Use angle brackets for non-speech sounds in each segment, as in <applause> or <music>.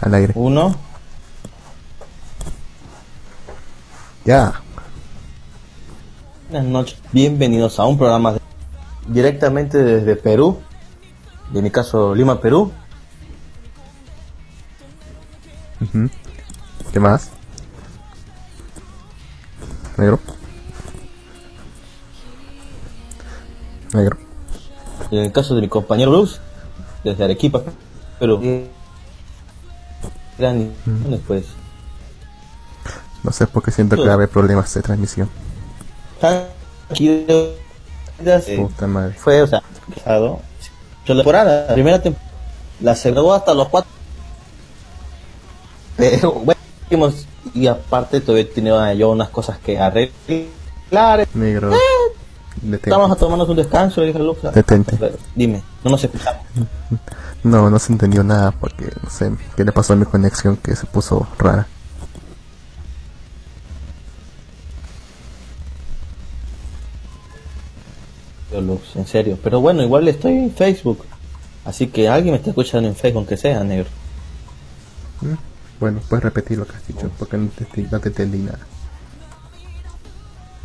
Al aire. Uno. Ya. Buenas noches. Bienvenidos a un programa de- directamente desde Perú. De mi caso, Lima, Perú. ¿Qué más? Negro. Negro. En el caso de mi compañero Luz, desde Arequipa, Perú. Pues. No sé por qué siento que va a haber problemas de transmisión. Eh, Puta madre. fue, o sea, pasado. Yo la temporada, la primera temporada, la segunda hasta los cuatro. Pero bueno, y aparte todavía tenía yo unas cosas que arreglar. Negro. Vamos a tomarnos un descanso, dije a Luz. Detente. Dime, no nos escuchamos. <laughs> No, no se entendió nada porque no sé qué le pasó a mi conexión que se puso rara. En serio. Pero bueno, igual estoy en Facebook. Así que alguien me está escuchando en Facebook, aunque sea negro. ¿Mm? Bueno, puedes repetir lo que has dicho porque no te, no te entendí nada.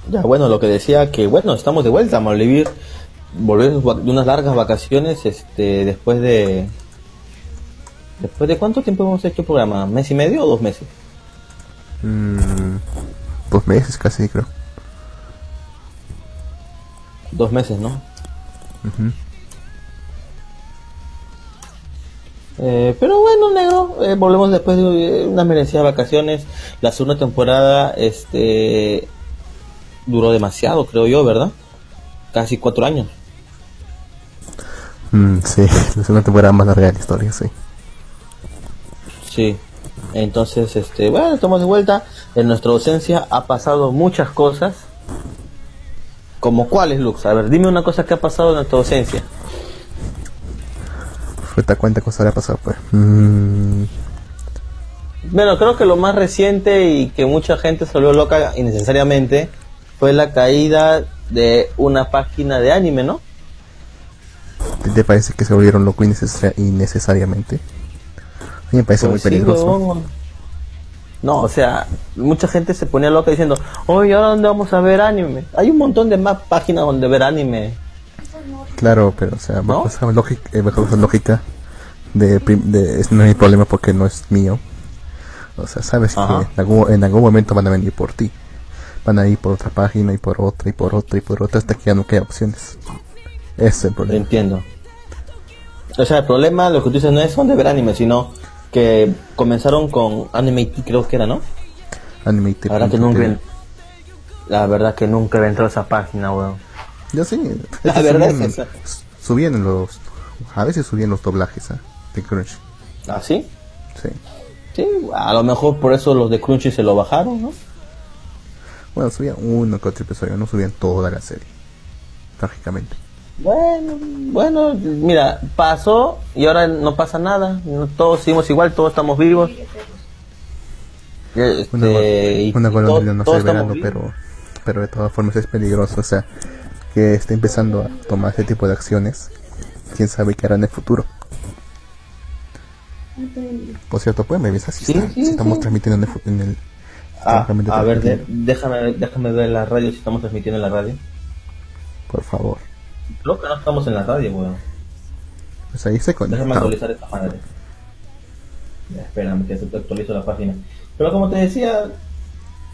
Ya, bueno, lo que decía que, bueno, estamos de vuelta, vamos a vivir, volver de unas largas vacaciones, este, después de... ¿Después de cuánto tiempo hemos hecho el programa? ¿Mes y medio o dos meses? Mm, dos meses casi creo. Dos meses, ¿no? Eh, pero bueno, negro, eh, volvemos después de eh, unas merecidas vacaciones. La segunda temporada, este, duró demasiado, creo yo, ¿verdad? Casi cuatro años. Mm, sí, <laughs> es una temporada más larga de la historia, sí. Sí. Entonces, este, bueno, estamos de vuelta. En nuestra ausencia ha pasado muchas cosas. ¿Como cuáles, Lux? A ver, dime una cosa que ha pasado en nuestra ausencia. Fruta cuenta cosa le ha pasado, pues. Mm, Bueno, creo que lo más reciente y que mucha gente se volvió loca innecesariamente fue la caída de una página de anime, ¿no? ¿Te, parece que se volvieron locos innecesar- innecesariamente? A mí me parece muy Pues peligroso. No, o sea, mucha gente se ponía loca diciendo, oye, ¿ahora dónde vamos a ver anime? Hay un montón de más páginas donde ver anime. Claro, pero o sea, bajo ¿No? esa lógica, eh, bajo esa lógica de, prim- de es- no hay problema porque no es mío. O sea, sabes Ajá. que en algún, en algún momento van a venir por ti. Van a ir por otra página y por otra y por otra y por otra hasta que ya no queda opciones. Ese es el problema. Entiendo. O sea, el problema, lo que tú dices, no es donde ver anime, sino que comenzaron con Anime creo que era, ¿no? Animated La verdad que nunca, la verdad que nunca entrado a esa página, weón. Yo sí. La es que verdad subían- es esa. Subían los. A veces subían los doblajes ¿ah? de Crunch. ¿Ah, sí? Sí. Sí, a lo mejor por eso los de Crunchy se lo bajaron, ¿no? Bueno, subían uno que otro episodio, no subían toda la serie. Trágicamente. Bueno, bueno, mira, pasó y ahora no pasa nada. No- todos seguimos igual, todos estamos vivos. Este, Una, una golondrina no estamos verano, pero, pero de todas formas es peligroso. O sea, que esté empezando a tomar ese tipo de acciones. Quién sabe qué hará en el futuro. Por cierto, pueden revisar si, Sí, está- sí, si estamos sí. transmitiendo en el, fu- en el Ah, a ver, de- déjame, déjame ver la radio si estamos transmitiendo en la radio. por favor. Creo que no estamos en la radio, weón. Pues ahí se conecta. Déjame actualizar esta madre. Ya, espérame que se actualizo la página. Pero como te decía,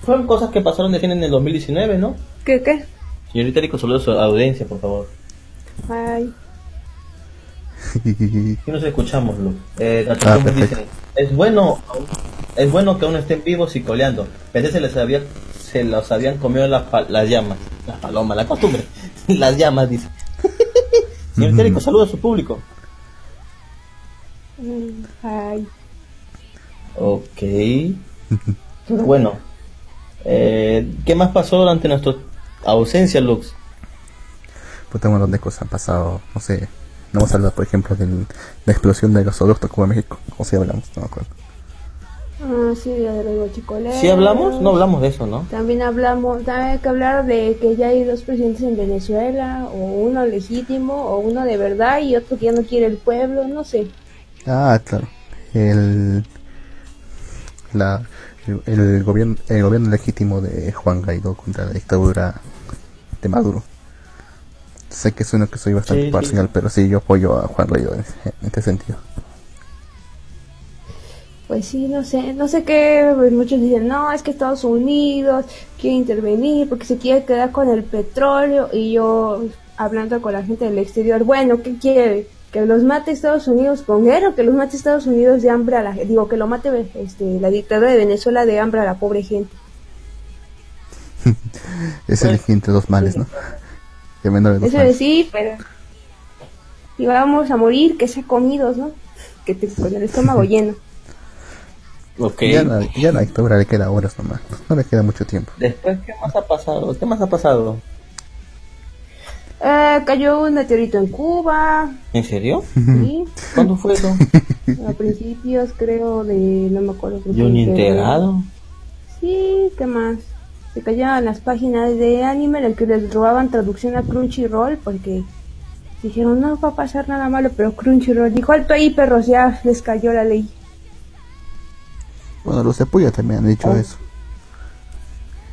fueron cosas que pasaron de fin en el 2019, ¿no? ¿Qué qué? Señorita Rico, saludos a su audiencia, por favor. Ay. <laughs> Si nos escuchamos, Lu. Eh, Ah, Gómez perfecto. dice, es bueno, es bueno que aún estén vivos y coleando. Pensé se les había, se los habían comido las, las llamas, las palomas, la costumbre, <laughs> las llamas, dice. Señorita Rico, saludos a su público. Ay. Ok. <laughs> Bueno, eh, ¿qué más pasó durante nuestra ausencia, Lux? Puta, un montón de cosas han pasado. No sé. Vamos a hablar, por ejemplo, de la explosión del gasoducto Cuba México. O si hablamos, no me acuerdo. Ah, sí, de los guachicoleros. ¿Sí hablamos? No hablamos de eso, ¿no? También hablamos, también hay que hablar de que ya hay dos presidentes en Venezuela, o uno legítimo, o uno de verdad, y otro que ya no quiere el pueblo, no sé. Ah, claro. El, la, el, el gobierno, el gobierno legítimo de Juan Guaidó contra la dictadura de Maduro. Sé que suena que soy bastante Sí, sí. parcial, pero sí, yo apoyo a Juan Guaidó en, en este sentido. Pues sí, no sé, no sé qué, pues muchos dicen, no, es que Estados Unidos quiere intervenir porque se quiere quedar con el petróleo y yo hablando con la gente del exterior, bueno, ¿qué quiere? Que los mate Estados Unidos con guerra, o que los mate Estados Unidos de hambre a la digo, que lo mate este, la dictadura de Venezuela de hambre a la pobre gente. <laughs> Es Pues, elegir entre dos males, ¿no? Que menor de dos Eso males. sí, pero y vamos a morir, que sea comidos, ¿no? Que te, con el estómago lleno. Ok. Ya, la, ya la dictadura le queda horas nomás. No le queda mucho tiempo. Después, ¿qué más ha pasado? ¿Qué más ha pasado? Eh, cayó un meteorito en Cuba, ¿En serio? ¿sí? ¿Cuándo fue eso? <laughs> a principios creo de, no me acuerdo. ¿Y un que- integrado? Sí, ¿qué más? Se callaban las páginas de anime en el que les robaban traducción a Crunchyroll porque dijeron no va a pasar nada malo, pero Crunchyroll dijo alto ahí perros, ya les cayó la ley. Bueno, los de Puya también han dicho Oh. eso.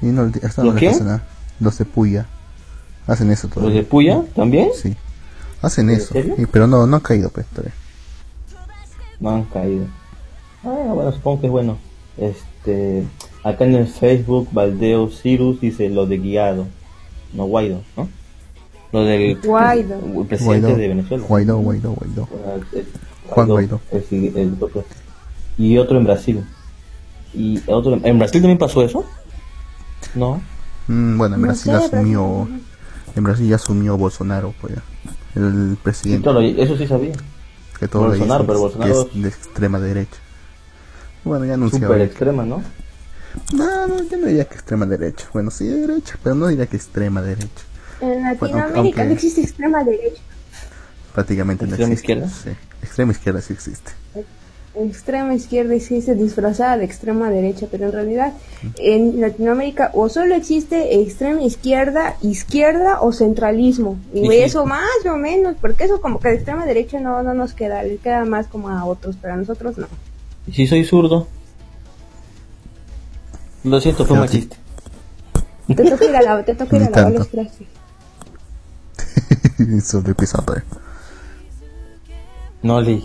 Y no, hasta no ¿Los les pasa nada. Los de Puya hacen eso ¿Los todavía. de Puya también? Sí. Hacen ¿En eso. Y- pero no, no han caído, pues, todavía. No han caído. Ah, bueno, supongo que es bueno. Este, acá en el Facebook, Valdeo Cirus dice lo de guiado. No, Guaido, ¿no? Lo del Guaido. el presidente de Venezuela. Guaidó, Guaidó, Guaidó. Ah, el- Juan Guaidó. el- el y otro en Brasil. Y otro en Brasil también pasó eso. No. Mm, bueno, en No Brasil sé, asumió. En Brasil ya asumió Bolsonaro, pues. El presidente. todo, eso sí sabía. que todos le Bolsonaro, dicen pero que Bolsonaro es de extrema derecha. Bueno, ya anunció. Súper extrema, ¿no? No, no, yo no diría que extrema derecha. Bueno, sí de derecha, pero no diría que extrema derecha. En Latinoamérica aunque- no existe extrema derecha. Prácticamente no ¿Extrema existe. izquierda? Sí, extrema izquierda sí existe. Extrema izquierda existe disfrazada de extrema derecha, pero en realidad en Latinoamérica o solo existe extrema izquierda, izquierda o centralismo. Y Sí, sí. eso más o menos, porque eso como que de extrema derecha no, no nos queda, le queda más como a otros, pero a nosotros no. ¿Y si soy zurdo? Lo siento, fue un chiste. Te toca ir a, la, te toca ir a lavar los trastes. No, Liz.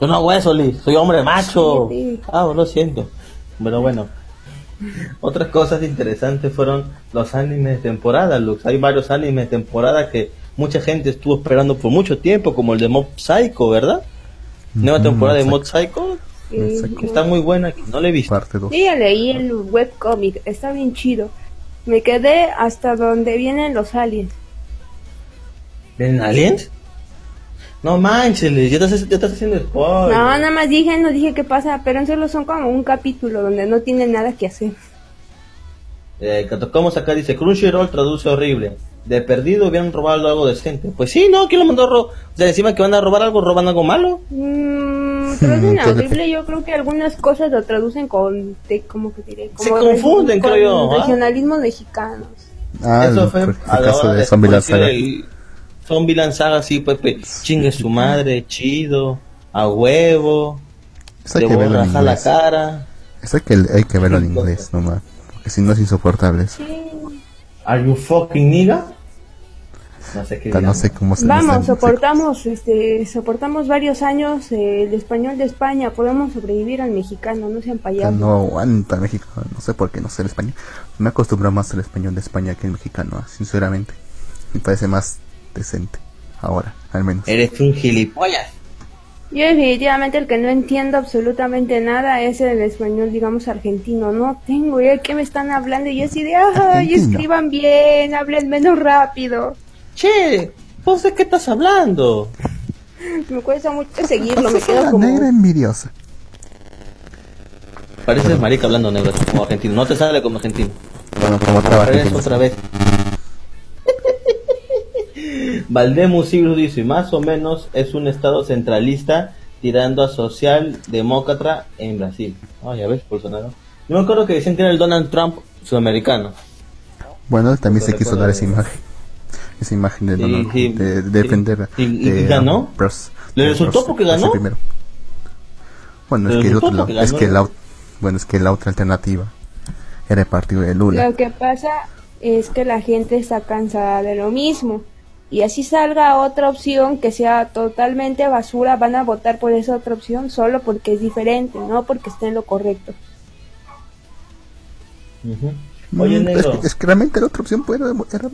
Yo no hago eso, Liz. Soy hombre macho. Sí, sí. Ah, lo siento. Pero bueno. Otras cosas interesantes fueron los animes de temporada, Lux. Hay varios animes de temporada que mucha gente estuvo esperando por mucho tiempo, como el de Mob Psycho, ¿verdad? Nueva temporada de Mob Psycho, que está muy buena, que no la he visto. Parte 2. Sí, ya leí el webcomic, está bien chido. Me quedé hasta donde vienen los aliens. ¿Vienen aliens? No manches, ya estás, ya estás haciendo spoiler. No, nada más dije, no dije qué pasa, pero solo son como un capítulo donde no tienen nada que hacer. Eh, que tocamos acá dice Crunchyroll traduce horrible. De perdido hubieran robado algo decente. Pues sí, no, ¿quién lo mandó a ro- O sea, encima que van a robar algo, roban algo malo. Mm, <laughs> traducen horrible, yo creo que algunas cosas lo traducen con, te, ¿cómo que diré? Se confunden, con creo yo, ¿ah? Regionalismos mexicanos. Ah, Eso fue el a la caso hora de de el Zombie Saga, sí, Pepe. Chingue su <laughs> madre, chido. A huevo. Eso Te hay que voy a verlo en rajar la inglés. cara. Eso hay que, hay que verlo en inglés nomás. Porque si no es insoportable. eso. Are you fucking nigga? No sé qué Puta, dirán. No sé cómo se Vamos, dice. soportamos, este, soportamos varios años eh, el español de España, podemos sobrevivir al mexicano, no sean payasos. No aguanta México. No sé por qué no sé el español. Me acostumbro más al español de España que el mexicano, sinceramente. Me parece más decente. Ahora, al menos. Eres un gilipollas. Yo definitivamente el que no entiendo absolutamente nada es el español, digamos, argentino. No tengo idea de qué me están hablando y yo así de, ay, escriban bien, hablen menos rápido. Che, ¿vos de qué estás hablando? Me cuesta mucho seguirlo, me quedo como... negra envidiosa. Pareces marica hablando negro, como argentino. No te sale como argentino. Bueno, como otra vez. Valdemus Siglos dice, más o menos es un estado centralista tirando a socialdemócrata en Brasil. Ah, ya ves, Bolsonaro. Yo me acuerdo que decían que era el Donald Trump sudamericano. Bueno, también se quiso dar esa imagen. Esa imagen de, Sí, Donald- sí, de, de sí. defender. Y- y de, ganó. um, Bros- ¿Le de resultó porque ganó? primero. Bueno, ¿Le es que, el otro- es ganó? que la, bueno, es que la otra alternativa era el partido de Lula. Lo que pasa es que la gente está cansada de lo mismo. Y así salga otra opción que sea totalmente basura, van a votar por esa otra opción solo porque es diferente, no porque esté en lo correcto. Ujú. Oye, Mm, es, que- es que realmente la otra opción era, era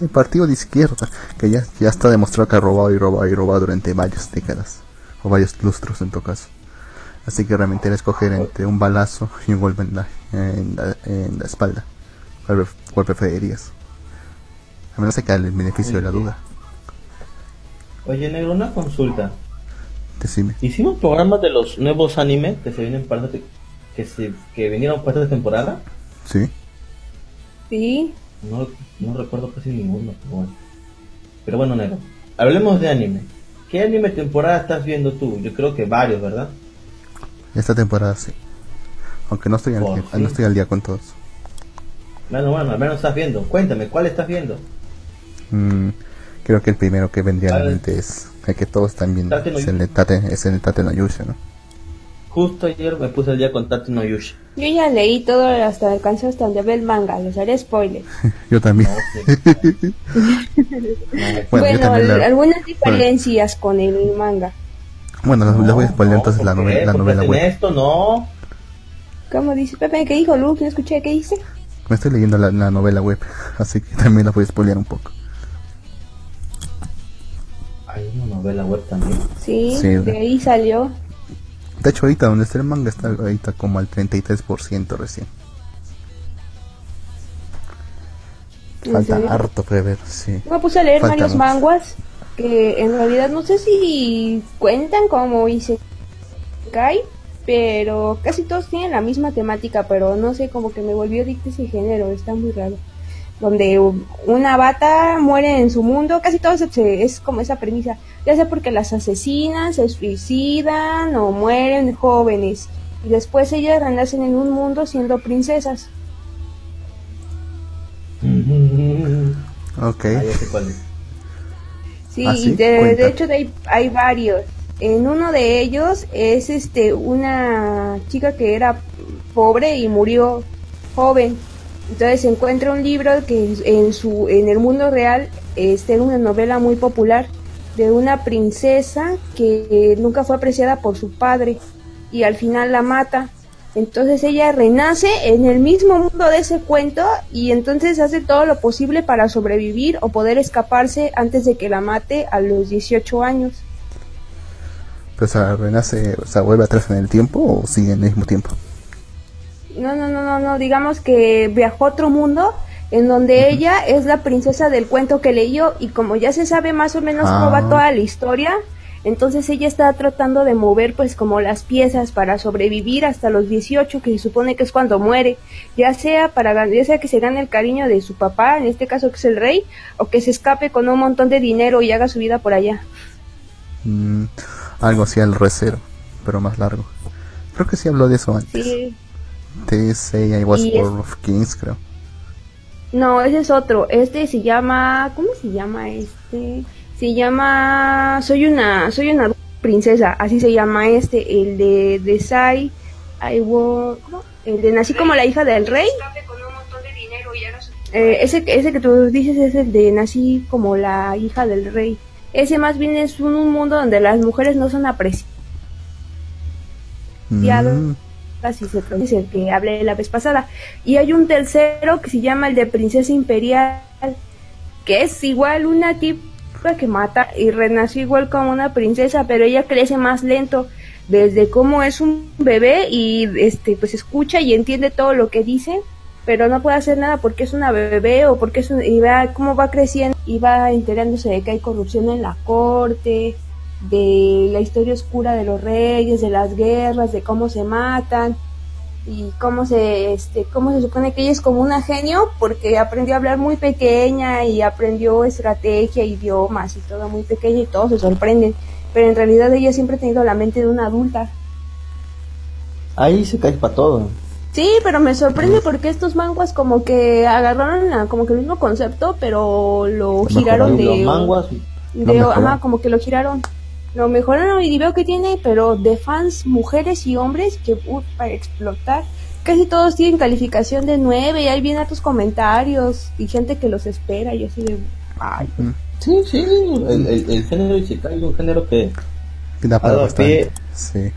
el partido de izquierda, que ya, ya está demostrado que ha robado y robado y robado durante varias décadas, o varios lustros en todo caso. Así que realmente era escoger entre un balazo y un golpe en la, en la, en la espalda. ¿Cuál, pref- cuál preferirías? A menos que el beneficio de la duda. Oye, negro, una consulta. Decime. Hicimos programas de los nuevos animes que se vienen para esta te- que se que vinieron para esta temporada. ¿Sí? Sí, No, no recuerdo casi ninguno. Pero bueno. Pero bueno, negro. Hablemos de anime. ¿Qué anime temporada estás viendo tú? Yo creo que varios, ¿verdad? Esta temporada sí. Aunque no estoy al, día, no estoy al día con todos. Bueno, bueno, al menos estás viendo. Cuéntame, ¿cuál estás viendo? Mm, creo que el primero que vendría a la mente es el que todos están viendo. Tate no Es el de Tate, es el de Tate no Yusha, ¿no? Justo ayer me puse al día con Tate no Yushi. yo ya leí todo hasta alcancé hasta donde ve el manga, les haré spoiler. <laughs> Yo también. No, sí. No, <laughs> Bueno, yo Bueno, también la- algunas diferencias con el manga. Bueno, les- les voy a spoiler no, entonces la, ¿por novela la ¿Por qué novela web. esto? No. ¿Cómo dice Pepe? ¿Qué dijo Luke? No escuché, ¿qué dice? Me estoy leyendo la, la novela web, <laughs> así que también la voy a spoilear un poco. Novela web también. Sí, Sí, de ahí salió. De hecho, ahorita donde está el manga está ahorita como al 33% recién. ¿En Falta serio? harto que ver, sí. Me puse a leer Falta varios mucho. manguas que en realidad no sé si cuentan como hice Kai, pero casi todos tienen la misma temática, pero no sé, como que me volvió adicta ese género, está muy raro. Donde una bata muere en su mundo, casi todos se- es como esa premisa, ya sea porque las asesinan, se suicidan o mueren jóvenes, y después ellas renacen en un mundo siendo princesas. Ok. Ah. Sí, ¿Ah, sí? y de, de hecho de ahí hay varios. En uno de ellos es este una chica que era pobre y murió joven. Entonces encuentra un libro que en su en el mundo real este era una novela muy popular de una princesa que nunca fue apreciada por su padre y al final la mata. Entonces ella renace en el mismo mundo de ese cuento y entonces hace todo lo posible para sobrevivir o poder escaparse antes de que la mate a los 18 años. Pues renace, o vuelve atrás en el tiempo o sigue en el mismo tiempo. No, no, no, no, no, digamos que viajó a otro mundo en donde ella es la princesa del cuento que leyó y como ya se sabe más o menos cómo va Ah. toda la historia, entonces ella está tratando de mover pues como las piezas para sobrevivir hasta los 18 que se supone que es cuando muere, ya sea para ya sea que se gane el cariño de su papá, en este caso que es el rey, o que se escape con un montón de dinero y haga su vida por allá. Mm, algo así al recero, pero más largo. Creo que sí habló de eso antes. Sí. Te say I was War of Kings, creo. No, ese es otro. Este se llama, ¿cómo se llama este? Se llama Soy una soy una princesa, así se llama este, el de de Sai I wa- ¿cómo? El de Nací como la hija del rey. Eh, ese ese que tú dices es el de Nací como la hija del rey. Ese más bien es un, un mundo donde las mujeres no son apreciadas. Mm, así se pronuncia, el que hablé la vez pasada. Y hay un tercero que se llama el de Princesa Imperial, que es igual una tipa que mata y renació igual como una princesa, pero ella crece más lento desde cómo es un bebé y este pues escucha y entiende todo lo que dice, pero no puede hacer nada porque es una bebé o porque es un, y va cómo va creciendo y va enterándose de que hay corrupción en la corte, de la historia oscura de los reyes, de las guerras, de cómo se matan y cómo se este cómo se supone que ella es como una genio porque aprendió a hablar muy pequeña y aprendió estrategia, idiomas y todo muy pequeña y todos se sorprenden, pero en realidad ella siempre ha tenido la mente de una adulta. Ahí se cae para todo. Sí, pero me sorprende porque estos manguas como que agarraron la- como que el mismo concepto, pero lo giraron de... los manguas, de- Lo mejoraron. ajá, como que lo giraron. Lo mejoraron y veo que tiene, pero de fans, mujeres y hombres que uh, para explotar. Casi todos tienen calificación de 9 y ahí vienen tus comentarios y gente que los espera y así de... Ay, Sí, sí, el, el, el género Isekai es un género que Da para dado bastante. Sí.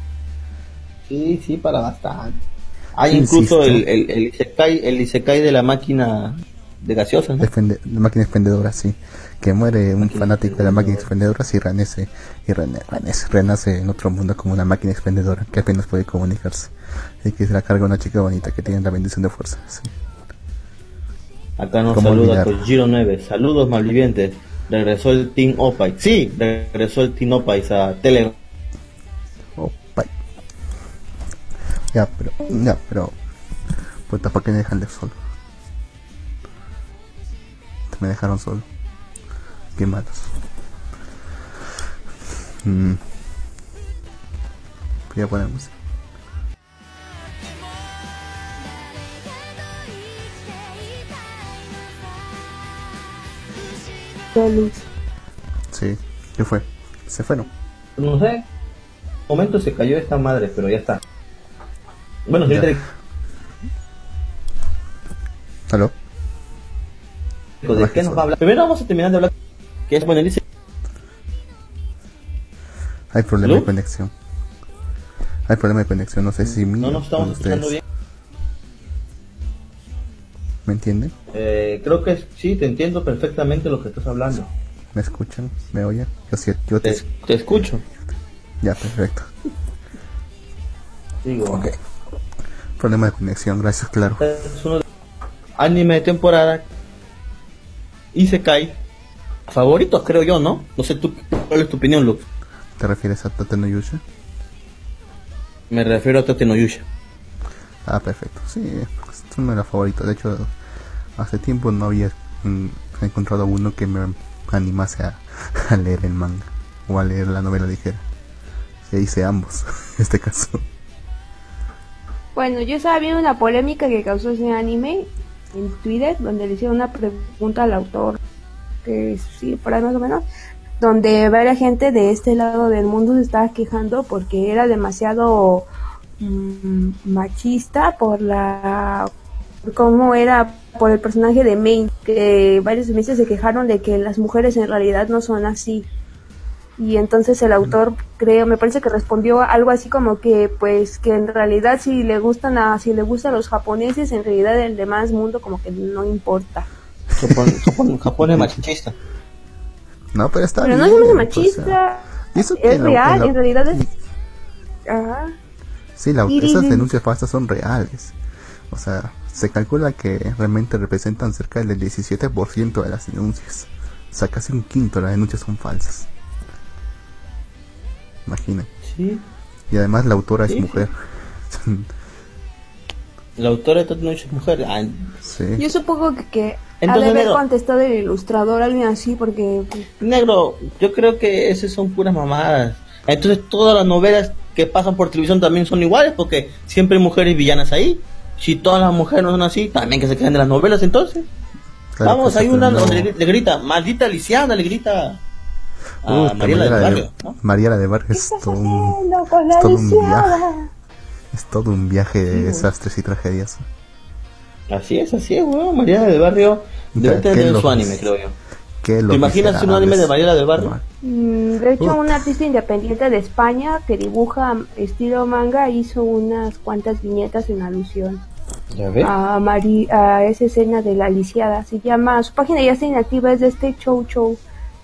sí, sí, para bastante. Hay Sí, incluso el, el, el, Isekai, el Isekai de la máquina de gaseosas, ¿no? Expende- la máquina expendedora, sí. Que muere un fanático de la máquina expendedora y renace, y renace, renace en otro mundo como una máquina expendedora que apenas puede comunicarse. Y que se la carga una chica bonita que tiene la bendición de fuerza. Sí. Acá nos ¿Cómo saluda olvidar? Kojiro 9. Saludos malvivientes. Regresó el Team Opais. Sí, regresó el Team Opais a Telegram. Bye. Ya, pero, ya, pero. Puta, ¿para qué me dejan de solo? Me dejaron solo. Qué malos. Mm. Voy a poner música. Sí, ¿qué fue? ¿Se fueron? No sé. Un momento se cayó esta madre, pero ya está. Bueno, Ya. señor ¿Aló? ¿de qué nos va a hablar? Primero vamos a terminar de hablar. Que es bueno, dice. Hay problema de conexión. Hay problema de conexión, no sé si mío No nos estamos escuchando bien. ¿Me entienden? Eh, creo que sí, te entiendo perfectamente lo que estás hablando. ¿Me escuchan? ¿Me oyen? Yo sí, yo te... Te, te escucho. Ya, perfecto. Digo, Ok. Problema de conexión, gracias, claro. es uno de anime de temporada Isekai favoritos, creo yo, ¿no? No sé tú, ¿cuál es tu opinión, Luke? ¿Te refieres a Tateno Yusha? Me refiero a Tatenoyusha. Ah, perfecto. Sí, es uno de los favoritos. De hecho, hace tiempo no había mm, encontrado uno que me animase a, a leer el manga o a leer la novela ligera. Ya hice ambos, <laughs> en este caso. Bueno, yo estaba viendo una polémica que causó ese anime en Twitter, donde le hicieron una pregunta al autor, que sí, por ahí más o menos, donde varias gente de este lado del mundo se estaba quejando porque era demasiado mm, machista por la cómo era por el personaje de Main, que varios meses se quejaron de que las mujeres en realidad no son así. Y entonces el autor, creo, me parece que respondió algo así como que, pues, que en realidad si le gustan a, si le gustan los japoneses, en realidad el demás mundo como que no importa. Japón, Japón, <laughs> Japón es machista. No, pero está Pero no bien. es o machista, sea, eso que es la- real, la- en realidad es... Ajá. Sí, la- esas denuncias falsas son reales. O sea, se calcula que realmente representan cerca del 17% de las denuncias. O sea, casi un quinto de las denuncias son falsas. Imaginen. Sí. Y además la autora Sí, es sí. mujer. La autora de Tatenoyusha es mujer. Ah, sí. Yo supongo que, que ha Entonces, de haber negro. contestado el ilustrador, alguien así, porque... pues, negro, yo creo que esas son puras mamadas. Entonces todas las novelas que pasan por televisión también son iguales porque siempre hay mujeres villanas ahí. Si todas las mujeres no son así, también que se queden de las novelas entonces. Claro, Vamos, hay una donde le, le grita, maldita Lisiana, le grita a Puta, Mariela de- Barrio, ¿no? Mariela de Barrio ¿Qué es estás todo un, haciendo con la es todo un lisiada? viaje. Es todo un viaje de desastres y tragedias. Así es, así es, weón. Mariela del Barrio debe tener su anime, creo yo. ¿Qué ¿Te imaginas un anime de Mariela del Barrio? Mm, De hecho, Puta. un artista independiente de España que dibuja estilo manga hizo unas cuantas viñetas en alusión ¿Ya ves? a, Mari- a esa escena de la lisiada. Se llama, su página ya está inactiva, es de este Chow Chow.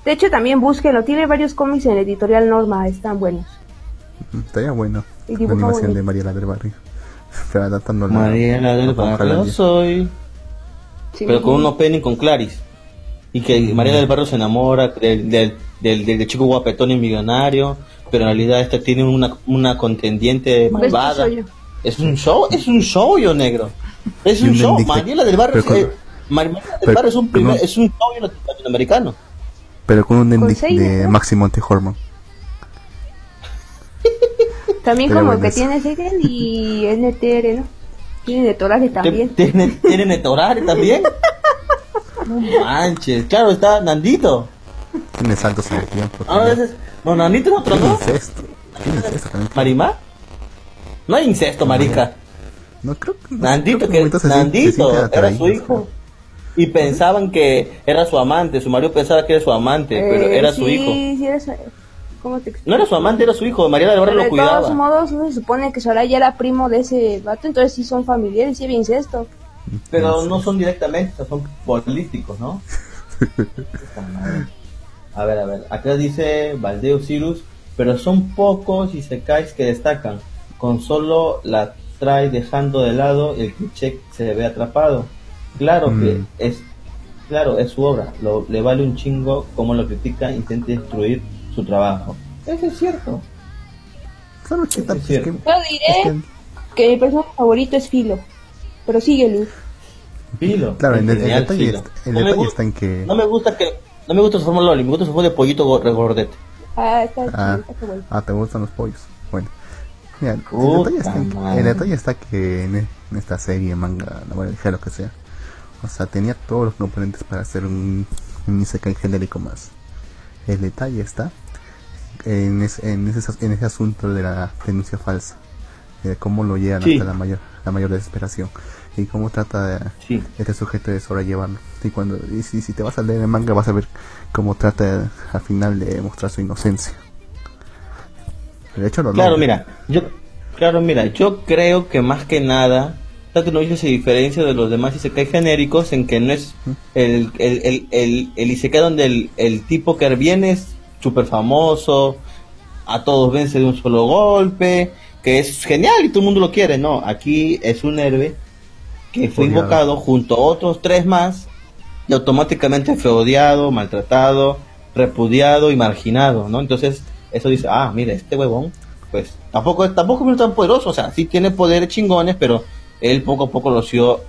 De hecho, también búsquenlo, tiene varios cómics en la editorial Norma, están buenos. Mm, Estaría bueno. Y La animación bonito. de Mariela del Barrio. <laughs> Mariela del la Barrio soy. Sí, pero con sí. un opening con Claris. Y que Mariela del Barrio se enamora del, del, del, del chico guapetón y millonario. Pero en realidad esta tiene una, una contendiente ¿Ves? malvada. Es un show, es un show, yo negro. Es un show. Mariela del Barrio, pero es, eh, Mariela del pero Barrio es un, primer, es un show latinoamericano. Pero con un ending de T. Hormone. También Pero como bueno, que tiene Segen y <laughs> NTR, ¿no? Tiene de Torare también. ¿Tienen, ¿Tienen Etorare <laughs> también? No manches. Claro, está Nandito. Tiene saltos en el tiempo. Ah, tiene- ese es- No, Nandito es otro, tiene ¿no? incesto. Tiene incesto también. ¿Marimá? No hay incesto, marica. No creo que. no creo Nandito, en que se Nandito era su hijo. Y pensaban que era su amante. Su marido pensaba que era su amante, pero Eh, era su hijo. Sí, era su... ¿Cómo te explico? No era su amante, era su hijo. Mariana del Barrio lo de todos cuidaba. modos, no se supone que Soraya era primo de ese vato, entonces sí son familiares, sí había incesto. Pero no son directamente, son políticos, ¿no? <laughs> a ver, a ver. Acá dice Valdeo Cirus, pero son pocos y secáis que destacan. Con solo la trae dejando de lado el cliché se ve atrapado. Claro que Mm. es claro, es su obra. Lo, le vale un chingo como lo critica, intenta destruir su trabajo. Eso es cierto. Claro que está- es es cierto. que- Yo diré es que- que mi personaje favorito es Filo, pero sigue Luz. Filo. Claro, el- el detalle Filo. está- el No detalle está en que- No me gusta que... No me gusta su forma Loli, me gusta su forma de pollito go- regordete. Ah, está Ah, chido, está bueno. ah, ¿te gustan los pollos? Bueno. Mira, el, detalle está en, madre. el detalle está que en, e- en esta serie, manga, novela, ligera, lo que sea, o sea, tenía todos los componentes para hacer un, un isekai genérico más. El detalle está en, es- en, ese, en ese asunto de la denuncia falsa, de cómo lo llevan Sí. hasta la mayor, la mayor desesperación y cómo trata de, Sí. este sujeto de sobrellevarlo. Y cuando y si, si te vas a leer el manga vas a ver cómo trata al final de mostrar su inocencia. De hecho lo Claro, logra. mira, yo, claro, mira, yo creo que más que nada, Tato no se diferencia de los demás Isekai genéricos en que no es el, el, el, el, el Isekai donde el, el tipo que viene es súper famoso, a todos vence de un solo golpe, que es genial y todo el mundo lo quiere, no, aquí es un héroe que fue invocado junto a otros tres más y automáticamente fue odiado, maltratado, repudiado y marginado, ¿no? Entonces, eso dice, ah, mira, este huevón, pues tampoco, tampoco es tan poderoso, o sea, sí tiene poderes chingones, pero él poco a poco lo sido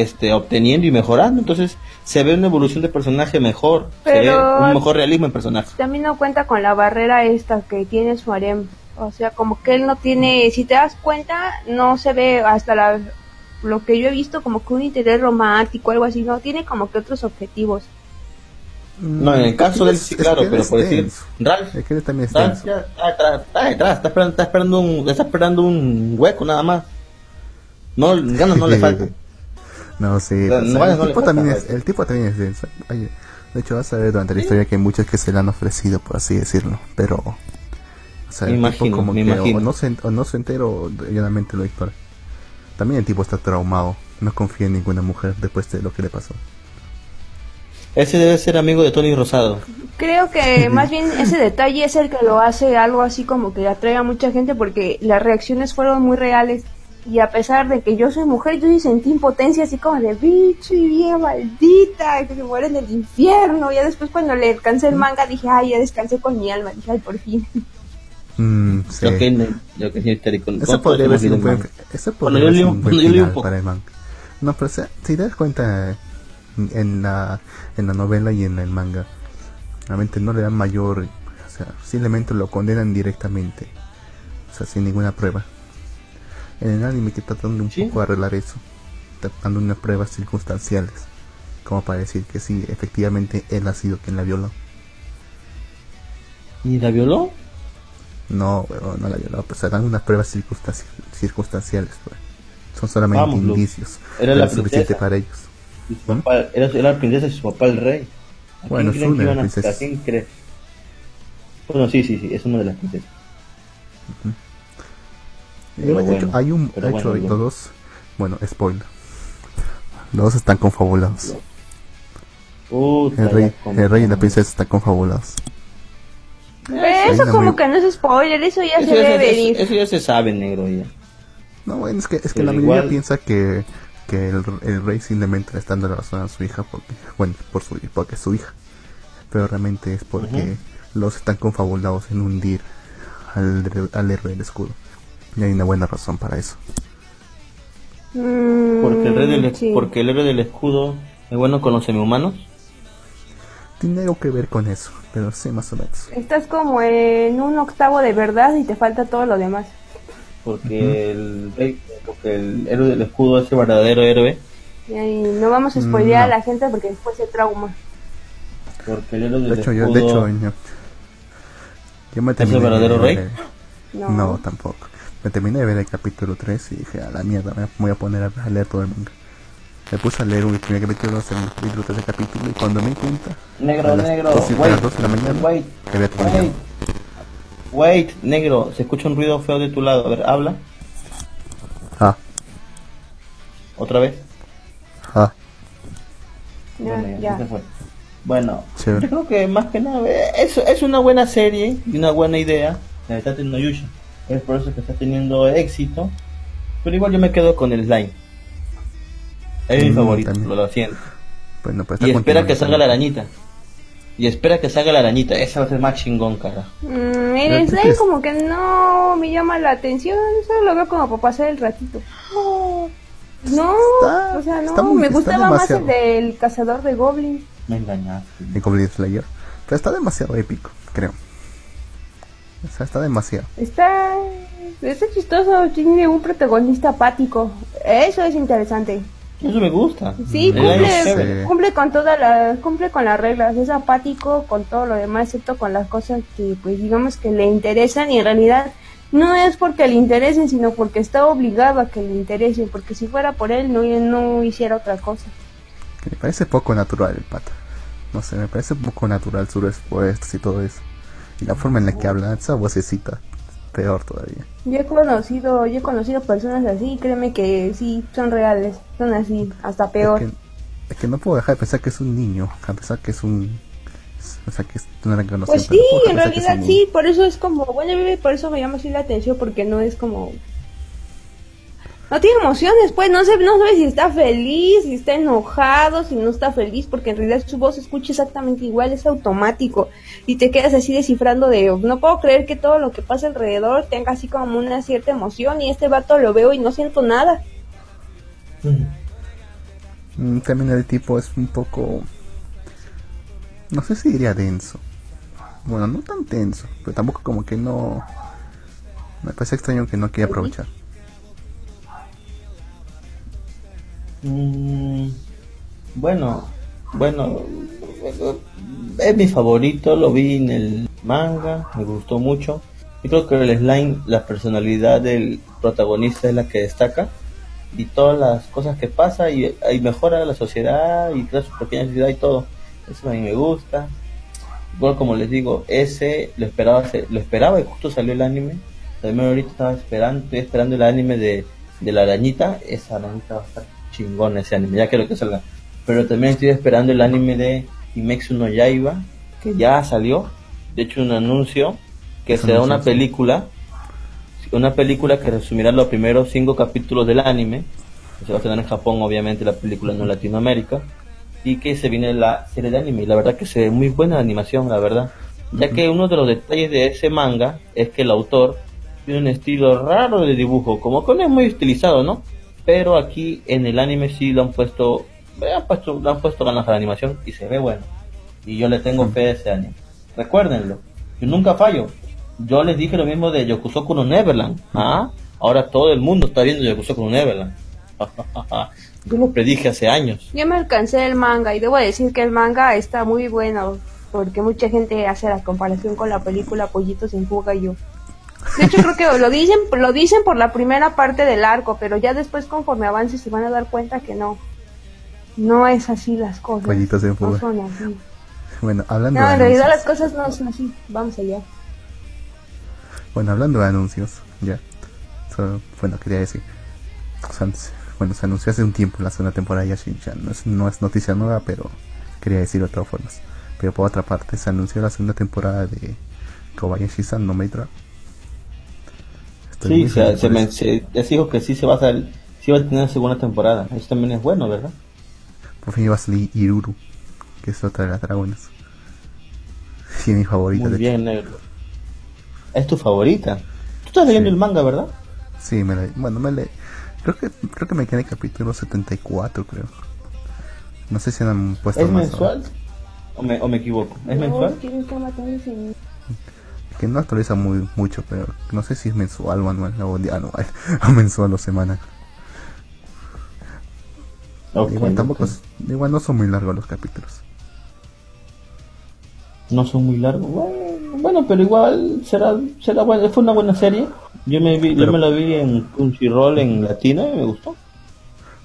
este, obteniendo y mejorando, entonces se ve una evolución de personaje mejor, se ve un mejor realismo en personaje. También no cuenta con la barrera esta que tiene su harem. O sea, como que él no tiene, si te das cuenta, no se ve hasta la, lo que yo he visto como que un interés romántico o algo así, no, tiene como que otros objetivos. No, en el caso del sí, Mm, claro, pero por decir. Ralph, Es que él también está atrás, está detrás, está esperando, está esperando un, está esperando un hueco nada más. No, ganas no le <laughs> faltan. No sé, No, o sea, no vale, el, no tipo también es, el tipo también es denso. De hecho, vas a ver durante la historia que hay muchos que se le han ofrecido, por así decirlo. Pero, o sea, Me el imagino, tipo como me que imagino. O, no se, o no se entera o llanamente lo. También el tipo está traumado. No confía en ninguna mujer después de lo que le pasó. Ese debe ser amigo de Tony Rosado. Creo que <laughs> más bien ese detalle es el que lo hace algo así como que atrae a mucha gente porque las reacciones fueron muy reales. Y a pesar de que yo soy mujer, yo sí sentí impotencia así como de bicho y bien maldita, que se muere en el infierno. Ya después cuando le alcancé el manga dije, ay, ya descansé con mi alma. Dije, ay, por fin. Mm, sí. Yo que, soy histérico. Eso ¿Cuántos podría haber sido un buen, eso yo un- buen yo un final poco. para el manga. No, pero o sea, si te das cuenta en la, en la novela y en el manga, realmente no le dan mayor, o sea, simplemente lo condenan directamente, o sea, sin ninguna prueba. En el anime que tratan de un Sí. poco arreglar eso, tratando unas pruebas circunstanciales, como para decir que sí, efectivamente él ha sido quien la violó. ¿Y la violó? No, no la violó, pues dan unas pruebas circunstanci- circunstanciales, pues. Son solamente Vamos, indicios. Era la suficiente para ellos. Papá, era, era la princesa y su papá el rey. ¿A Bueno, es una de las a- ¿A princesas. quién? Bueno, sí, sí, sí, es una de las princesas. Pero de bueno, hecho, hay un, pero de hecho, bueno, hay Lu. dos, bueno, spoiler. Los dos están confabulados. Puta, El rey, el rey y la princesa están confabulados. Pero hay eso como muy- que no es spoiler, eso ya Eso se debe venir. eso, eso ya se sabe, negro, ya. No, bueno, es que, es que la mayoría igual- piensa que, que el, el rey simplemente le está dando la razón a su hija porque, bueno, por su, porque es su hija. Pero realmente es porque Ujú. los están confabulados en hundir al, re- al héroe del escudo. Y hay una buena razón para eso. Mm, Porque el, rey del, sí. porque el héroe del escudo es bueno con los semi-humanos. tiene algo que ver con eso, pero sí, más o menos. Estás como en un octavo de verdad y te falta todo lo demás. Porque, el, rey- porque el héroe del escudo es el verdadero héroe. Y ahí no vamos a spoilear No. a la gente porque después se trauma. Porque el héroe del De hecho, yo, escudo... de hecho, yo, yo me el verdadero ver- rey? No. No. tampoco. Me terminé de ver el capítulo 3 y dije, a la mierda, me voy a poner a, a leer todo el manga. Me puse a leer un primer capítulo, segundo capítulo, tercer capítulo y cuando me di cuenta, Negro, a las negro, y- a wait, las 2 de la mañana, wait, wait, wait, negro, se escucha un ruido feo de tu lado, a ver, habla, Ah, otra vez. ah, Ya, Bueno, ya, ya. se fue. Bueno, Chévere. yo creo que más que nada eh, es, es una buena serie y una buena idea la de Tate no Yusha. Es por eso que está teniendo éxito. Pero igual yo me quedo con el slime. Es mi Mm, favorito, también. lo siento. bueno, pues Y espera que salga la arañita. Y espera que salga la arañita. Esa va a ser más chingón, cara. Mm, el slime como que no me llama la atención, solo lo veo como para pasar el ratito. No, Está- o sea, no, muy- me gustaba más el del cazador de goblins. Me engañaste. el Goblin Slayer. Pero está demasiado épico, creo. O sea, está demasiado. Está, está chistoso, tiene un protagonista apático. Eso es interesante. Eso me gusta. Sí, es cumple. Sí. cumple con todas las, cumple con las reglas, es apático con todo lo demás, excepto con las cosas que, pues, digamos que le interesan y en realidad no es porque le interesen, sino porque está obligado a que le interesen, porque si fuera por él no, no hiciera otra cosa. Que me parece poco natural el pata. No sé, me parece poco natural sus respuestas y todo eso. Y la forma en la que habla, esa vocecita, peor todavía. Yo he conocido, yo he conocido personas así, créeme que sí, son reales, son así, hasta peor. Es que, es que no puedo dejar de pensar que es un niño, a pesar que es un... O sea, que. Pues sí, en realidad sí, por eso es como, bueno, por eso me llama así la atención, porque no es como... No tiene emociones, pues, no sé, no sabes si está feliz, si está enojado, si no está feliz, porque en realidad su voz se escucha exactamente igual, es automático, y te quedas así descifrando de, no puedo creer que todo lo que pasa alrededor tenga así como una cierta emoción, y este vato lo veo y no siento nada. Mm, También el tipo es un poco... No sé si diría denso. Bueno, no tan denso, pero tampoco como que no... Me parece extraño que no quiera aprovechar. Mm, bueno, bueno, es mi favorito, lo vi en el manga, me gustó mucho. Yo creo que el slime, la personalidad del protagonista es la que destaca y todas las cosas que pasa y, y mejora la sociedad y crea su pequeña ciudad y todo. Eso a mí me gusta. Igual como les digo, ese lo esperaba, lo esperaba y justo salió el anime. También ahorita estaba esperando, estoy esperando el anime de, de la arañita. Esa arañita va a estar chingón ese anime, ya quiero que salga. Pero también estoy esperando el anime de Kimetsu no Yaiba, que ya salió. De hecho, un anuncio que será una película. Una película que resumirá los primeros cinco capítulos del anime. que Se va a estrenar en Japón, obviamente, la película no en Latinoamérica. Y que se viene la serie de anime. Y la verdad que se ve muy buena la animación, la verdad. Ya que uno de los detalles de ese manga es que el autor tiene un estilo raro de dibujo, como que no es muy estilizado, ¿no? Pero aquí en el anime sí lo han puesto, le han puesto, han puesto ganas a la animación y se ve bueno. Y yo le tengo fe a ese anime. Recuérdenlo, yo nunca fallo. Yo les dije lo mismo de Yokusoku no Neverland. ¿Ah? Ahora todo el mundo está viendo Yokusoku no Neverland. <laughs> yo lo predije hace años. Yo me alcancé el manga y debo decir que el manga está muy bueno porque mucha gente hace la comparación con la película Pollitos en fuga y yo. De hecho creo que lo dicen lo dicen por la primera parte del arco, pero ya después conforme avance se van a dar cuenta que no. No es así las cosas. Pollitos en fuga. No son así. <laughs> Bueno, hablando No, de en realidad las anuncios, cosas no son así. Vamos allá. bueno, hablando de anuncios, ya. So, bueno, quería decir, o sea, se- bueno, se anunció hace un tiempo la segunda temporada de Yashin-chan. No es, no es noticia nueva, pero quería decirlo de todas formas. Pero por otra parte, se anunció la segunda temporada de Kobayashi-san no Maid Drop. Estoy Sí, se, se, por me- se- dijo que sí se va a sal- sí va a tener segunda temporada. Eso también es bueno, ¿verdad? Por fin iba a salir Iruru, que es otra de las dragonas. Sí, mi favorita. Muy de bien, negro. ¿Es tu favorita? Tú estás leyendo Sí. el manga, ¿verdad? Sí, me la, bueno, me le, creo que creo que me quedé en el capítulo 74, creo. No sé si han puesto ¿Es más mensual? ¿O me, o me equivoco? ¿Es No, mensual? Que no actualiza muy mucho, pero no sé si es mensual o anual, o anual, <laughs> o mensual o semanal. Igual tampoco igual no son muy largos los capítulos. No son muy largos. Bueno, bueno, pero igual será, será buena. Fue una buena serie. Yo me vi, yo me la vi en Crunchyroll en latino y me gustó.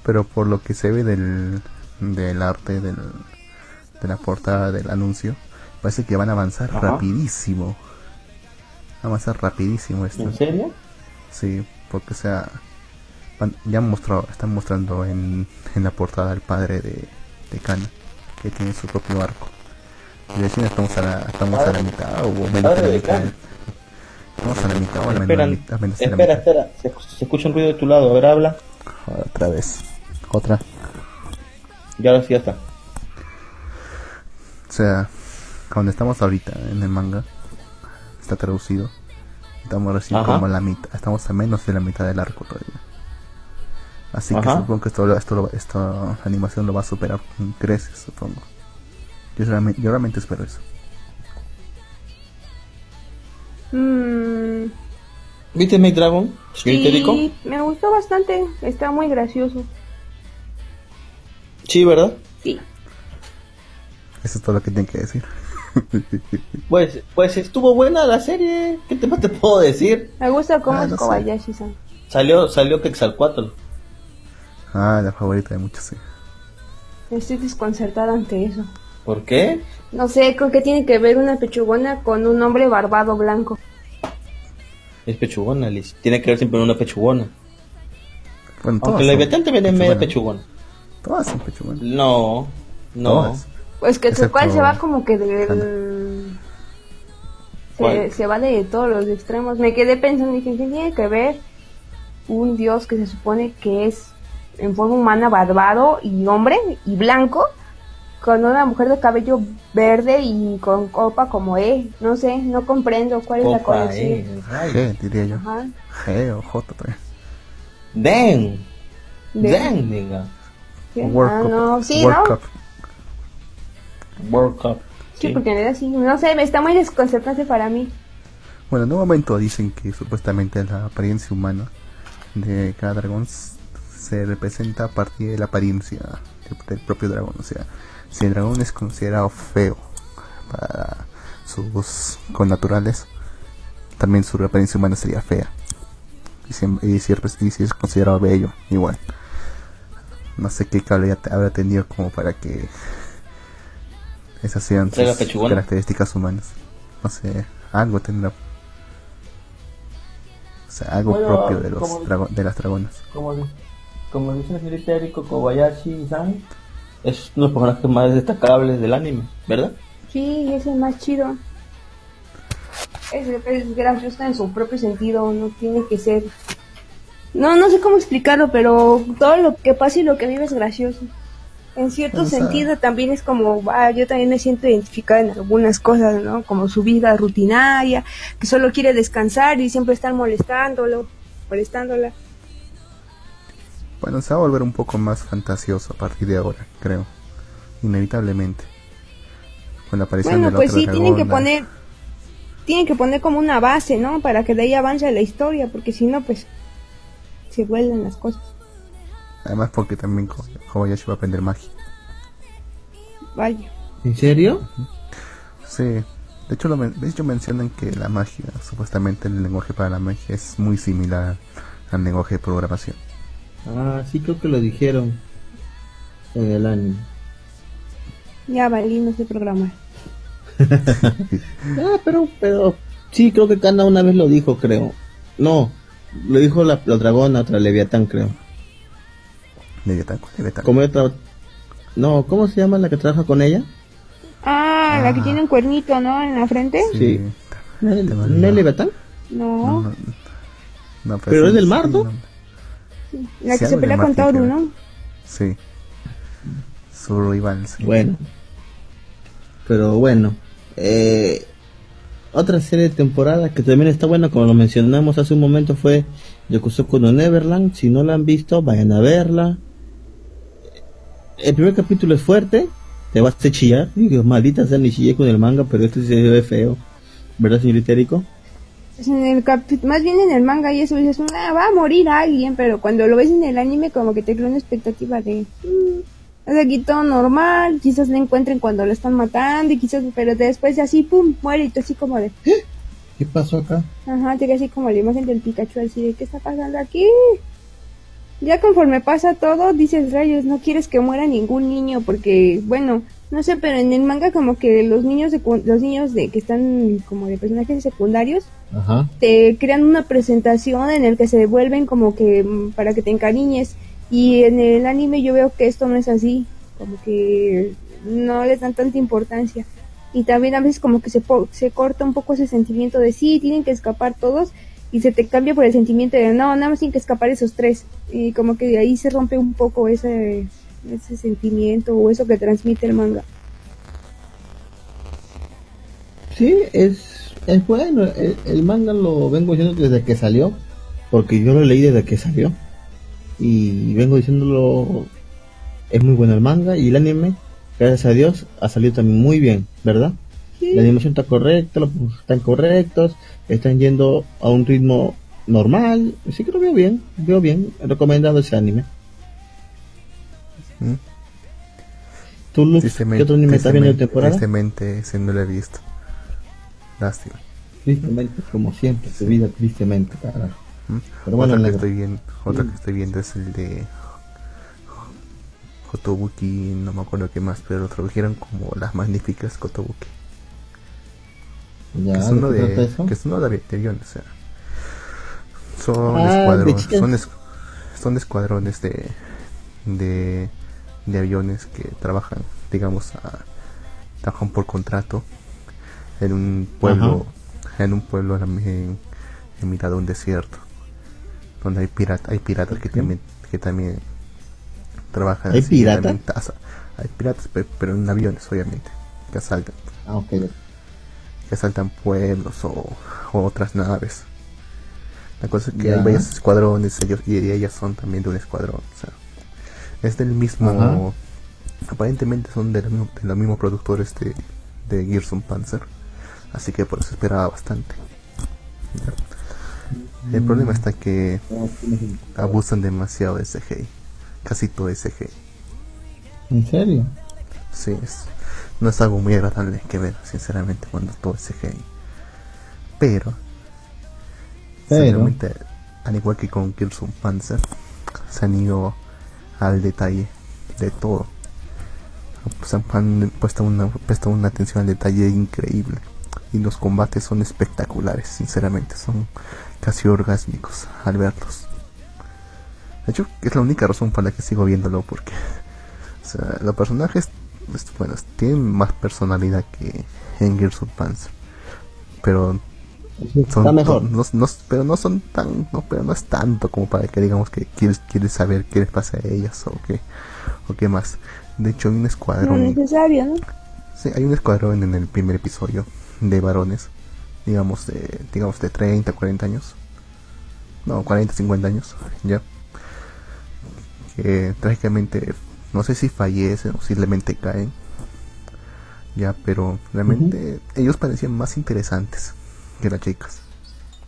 Pero por lo que se ve del, del arte, del, de la portada del anuncio, parece que van a avanzar Ajá. rapidísimo. Van a avanzar rapidísimo esto. ¿En serio? Sí, porque o sea, ya han mostrado, están mostrando en, en la portada el padre de, de Kana, que tiene su propio arco. Y recién estamos a la, estamos a la mitad o menos de la mitad. Estamos a la mitad o al menos, a la mitad- espera, espera. Se, se escucha un ruido de tu lado. A ver, habla. Otra vez. Otra. Y ahora sí ya está. O sea, cuando estamos ahorita en el manga, está traducido. Estamos recién Ajá. como a la mitad, estamos a menos de la mitad del arco todavía. Así que supongo que esto, lo- esto, lo- esta animación lo va a superar con creces, supongo. Yo realmente, yo realmente espero eso. Mm, ¿Viste Maid Dragon? sí, me gustó bastante. Está muy gracioso. Sí, ¿verdad? Sí. Eso es todo lo que tienen que decir. Pues, pues estuvo buena la serie. ¿Qué te, <laughs> te puedo decir? Me gusta cómo Ah, es no. Kobayashi-san. Salió, salió Quetzalcoatl. ah, la favorita de muchos, sí. Estoy desconcertada ante eso. ¿Por qué? No sé, con qué tiene que ver una pechugona con un hombre barbado blanco. Es pechugona, Liz. Tiene que ver siempre con una pechugona. Bueno, Aunque la son también es media pechugona. Todas son pechugonas. No, no. Todas. Pues que Excepto cual se va como que del... Se, se va de todos los extremos. Me quedé pensando, dije, ¿qué tiene que ver un dios que se supone que es en forma humana barbado y hombre y blanco con una mujer de cabello verde y con copa como E? No sé, no comprendo cuál es la conexión. G, diría yo. Ajá. G o J también. Den. De- Den, diga. World Ah, Cup. no, sí, World ¿no? World Cup. Sí, porque era así. No sé, me está muy desconcertante para mí. Bueno, en un momento dicen que supuestamente la apariencia humana de cada dragón se representa a partir de la apariencia de- del propio dragón. O sea, si el dragón es considerado feo para sus connaturales, también su apariencia humana sería fea. Y si, y si es- y si es considerado bello, igual. No sé qué cable habrá tenido como para que esas sean ¿Sea la sus características humanas. No sé, algo tendrá. O sea, algo Bueno, propio de, los como- drago- de las dragonas. Como, como dice la señorita Eriko Kobayashi-san, es uno de los personajes más destacables del anime, ¿verdad? Sí, es el más chido. Es, es gracioso en su propio sentido, no tiene que ser... No, no sé cómo explicarlo, pero todo lo que pasa y lo que vive es gracioso. En cierto O sea- sentido también es como, ah, yo también me siento identificada en algunas cosas, ¿no? Como su vida rutinaria, que solo quiere descansar y siempre estar molestándolo, molestándola. Bueno, se va a volver un poco más fantasioso a partir de ahora, creo. Inevitablemente. Con la aparición Bueno, de la pues otra sí, tienen que poner, tienen que poner como una base, ¿no? Para que de ahí avance la historia, porque si no, pues se vuelven las cosas. Además porque también Ko- Kobayashi va a aprender magia. Vaya. ¿En serio? Sí. De hecho, lo men- de hecho mencionan que la magia, supuestamente el lenguaje para la magia es muy similar al lenguaje de programación. Ah, sí creo que lo dijeron en el anime. Ya valí, no sé programar. <laughs> Ah, pero, pero, sí creo que Kana una vez lo dijo, creo. No, lo dijo la, la dragona, otra Leviatán, creo. Leviatán, ¿cuál Leviatán? No, ¿cómo se llama la que trabaja con ella? Ah, la que tiene un cuernito, ¿no? En la frente. Sí. ¿No es Te me ¿no Leviatán? No, No, no, no, Pero sí, es del mar, sí, ¿no? la sí, que se pelea con Tauro. ¿no? Sí. Su rival, sí. Bueno. Pero bueno. Eh, otra serie de temporada que también está buena, como lo mencionamos hace un momento, fue Yokusoku no Neverland. Si no la han visto, vayan a verla. El primer capítulo es fuerte, te vas a chillar. Digo, maldita sea, ni chillé con el manga, pero esto sí se ve feo. ¿Verdad, señor Erico? Pues en el más bien en el manga y eso dices, "Ah, va a morir alguien, pero cuando lo ves en el anime como que te crea una expectativa de, mm, es aquí todo normal, quizás le encuentren cuando lo están matando y quizás, pero después de así, pum, muere y tú así como de, ¿Qué pasó acá? ajá, te queda así como la imagen del Pikachu así de, ¿qué está pasando aquí? Ya conforme pasa todo, dices, rayos, no quieres que muera ningún niño porque, bueno, no sé, pero en el manga como que los niños, secu- los niños de que están como de personajes secundarios, Ajá. te crean una presentación en el que se vuelven como que mm, para que te encariñes y en el anime yo veo que esto no es así como que no les dan tanta importancia y también a veces como que se, po- se corta un poco ese sentimiento de sí, tienen que escapar todos y se te cambia por el sentimiento de no, nada más tienen que escapar esos tres y como que de ahí se rompe un poco ese, ese sentimiento o eso que transmite el manga. Sí, es, es bueno. El, el manga lo vengo diciendo desde que salió. Porque yo lo leí desde que salió. Y vengo diciéndolo. Es muy bueno el manga. Y el anime, gracias a Dios, ha salido también muy bien, ¿verdad? Sí. La animación está correcta, los están correctos. Están yendo a un ritmo normal. Así que lo veo bien. Veo bien. Recomendado ese anime. ¿Mm? ¿Tú, Tristemente- qué otro anime estás viendo de temporada? Tristemente, ese no lo he visto. Lástima. Tristemente, como siempre, tu vida tristemente, carajo. ¿Mm? Pero bueno, otro, que negro. estoy viendo, otro que estoy viendo es el de Kotobuki, no me acuerdo qué más, pero lo tradujeron como las magníficas Kotobuki. Ya, que es ¿de uno de, que es uno de, aviones, o sea, son Ah, escuadrones, son, es- son escuadrones de, de de aviones que trabajan, digamos, a- trabajan por contrato en un pueblo, en un pueblo en, en, mitad de un desierto, donde hay pirata, hay piratas que también, que también trabajan. ¿Hay piratas? Hay piratas, pe- pero en aviones, obviamente, que asaltan Ah. Que asaltan pueblos o, o otras naves. La cosa es que hay varios escuadrones ellos, y ellas son también de un escuadrón. O sea, es del mismo. Aparentemente son de, los mismos- de los mismos productores de, de Panzer. Así que por eso esperaba bastante. Ya. El problema está que abusan demasiado de CGI. Casi todo es CGI. ¿En serio? Sí, es, no es algo muy agradable que ver, sinceramente, cuando todo es CGI. Pero, Pero. sinceramente, al igual que con of Panzer, se han ido al detalle de todo. Pues han- puesto una, puesto una atención al detalle increíble. Y los combates son espectaculares, sinceramente, son casi orgásmicos al verlos. De hecho, es la única razón por la que sigo viéndolo, porque <laughs> o sea, los personajes, bueno, tienen más personalidad que en Gears of Panzer. Pero son Está mejor. no, no- pero no son tan no pero no es tanto como para que digamos que quieres quieres saber qué les pasa a ellas o qué o qué más de hecho hay un No escuadrón necesario, ¿no? sí, hay un escuadrón en el primer episodio de varones digamos de digamos de 30 40 años no 40 50 años ya que trágicamente no sé si fallecen o simplemente caen. Ya pero realmente ellos parecían más interesantes que las chicas.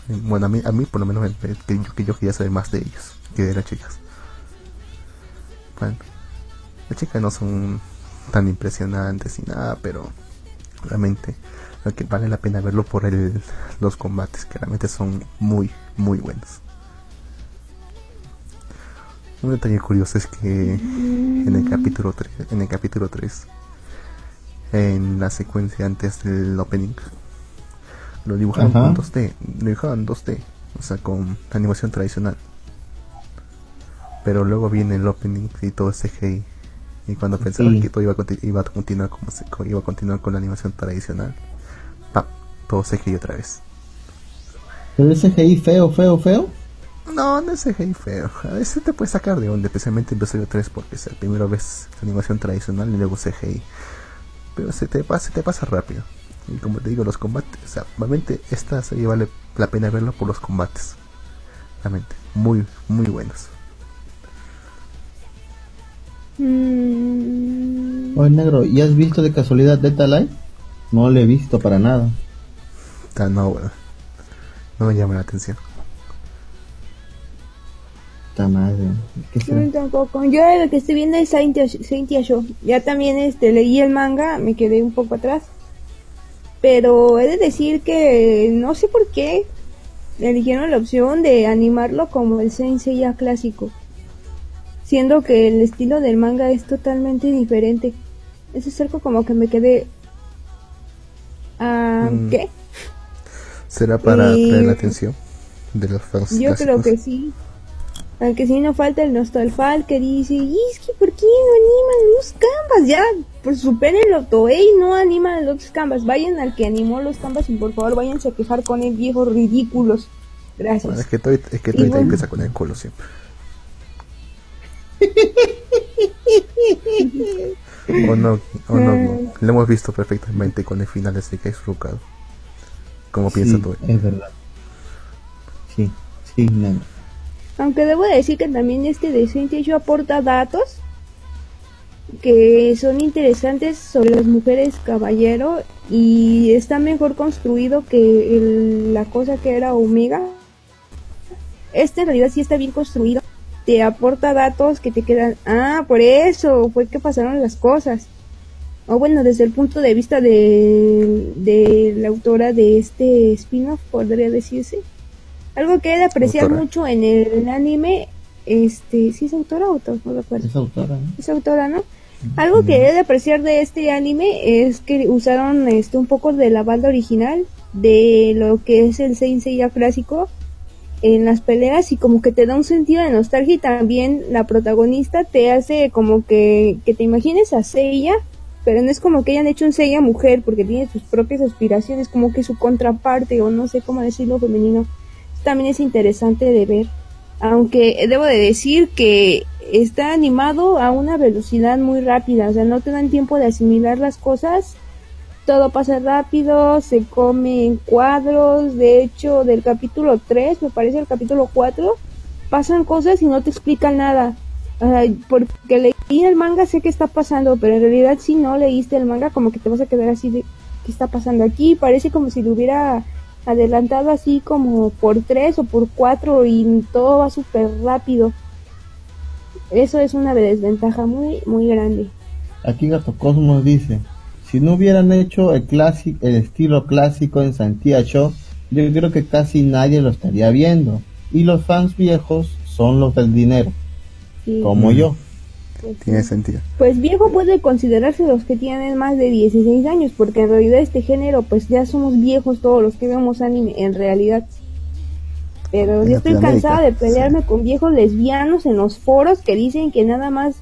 Bueno a mí a mí por lo menos me- me- que yo, que yo quería saber más de ellos que de las chicas. Bueno las chicas no son tan impresionantes ni nada pero realmente lo que vale la pena verlo por el, los combates que realmente son muy muy buenos un detalle curioso es que en el capítulo 3, en el capítulo 3 en la secuencia antes del opening lo dibujaron Ajá. con 2D, lo dibujaban 2D, o sea, con animación tradicional. Pero luego viene el opening y todo es CGI. Y cuando pensaba Sí. que todo iba a, conti- iba a continuar como se- co- iba a continuar con la animación tradicional, ¡pap! todo CGI otra vez. ¿Pero ese CGI feo, feo, feo? No, no es CGI feo. A veces te puede sacar de onda, especialmente en episodio 3, porque es la primera vez animación tradicional y luego CGI. Pero se te pasa, se te pasa rápido. Y como te digo, los combates, o sea, realmente esta serie vale la pena verla por los combates. Realmente, muy, muy buenos. Mm, Oye, negro, ¿y has visto de casualidad Delta Light? No lo he visto para nada. Ah, no, bueno. No me llama la atención. Está madre. ¿Qué Yo será? tampoco. Yo lo que estoy viendo es Saint Saint Show. Ya también este leí el manga, me quedé un poco atrás. Pero he de decir que no sé por qué eligieron la opción de animarlo como el Saint Seiya clásico. Siendo que el estilo del manga es totalmente diferente. Eso es algo como que me quedé... Ah, Mm. ¿Qué? ¿Será para Y- atraer la atención de los fans Yo creo que sí. Aunque sí no falta el Nostalfal que dice, y es que ¿por qué no animan los canvas? Ya, pues supérenlo, Toei no animan los canvas. Vayan al que animó los canvas y por favor váyanse a quejar con el viejo ridículos. Bueno, Gracias. es que Toy, es que Y Toy bueno. empieza con el culo siempre. <laughs> o no, o no, no. Lo hemos visto perfectamente con el final de Sekai Surukado. Como piensa Sí, Toy. es verdad. Sí, sí, negro. Aunque debo decir que también este de Saint aporta datos que son interesantes sobre las mujeres caballero y está mejor construido que el- la cosa que era Omega. Este en realidad sí está bien construido. Te aporta datos que te quedan, ah, por eso fue que pasaron las cosas. O bueno, desde el punto de vista de, de la autora de este spin-off, podría decirse. Algo que he de apreciar Autora. mucho en el anime, este, ¿sí es autora o autor? No recuerdo. Es autora, ¿no? Es autora, ¿no? Algo que he de apreciar de este anime es que usaron este un poco de la banda original de lo que es el Saint Seiya clásico en las peleas y como que te da un sentido de nostalgia y también la protagonista te hace como que, que te imagines a Seiya, pero no es como que hayan hecho un Seiya mujer porque tiene sus propias aspiraciones, como que su contraparte o no sé cómo decirlo femenino. También es interesante de ver aunque debo de decir que está animado a una velocidad muy rápida, o sea, no te dan tiempo de asimilar las cosas, todo pasa rápido, se come en cuadros, de hecho, del capítulo 3, me parece el capítulo 4, pasan cosas y no te explican nada. O porque leí el manga sé que está pasando, pero en realidad si no leíste el manga como que te vas a quedar así de ¿qué está pasando aquí? Parece como si lo hubiera adelantado así como por tres o por cuatro y todo va súper rápido. Eso es una desventaja muy, muy grande. Aquí Gato Cosmos dice, si no hubieran hecho el clásico, el estilo clásico en Santiago yo creo que casi nadie lo estaría viendo. Y los fans viejos son los del dinero, Sí, como Mm. yo. Pues, Tiene sentido. Pues viejo puede considerarse los que tienen más de 16 años, porque en realidad este género, pues ya somos viejos todos los que vemos anime, en realidad. Pero En yo estoy cansada de pelearme con viejos lesbianos en los foros que dicen que nada más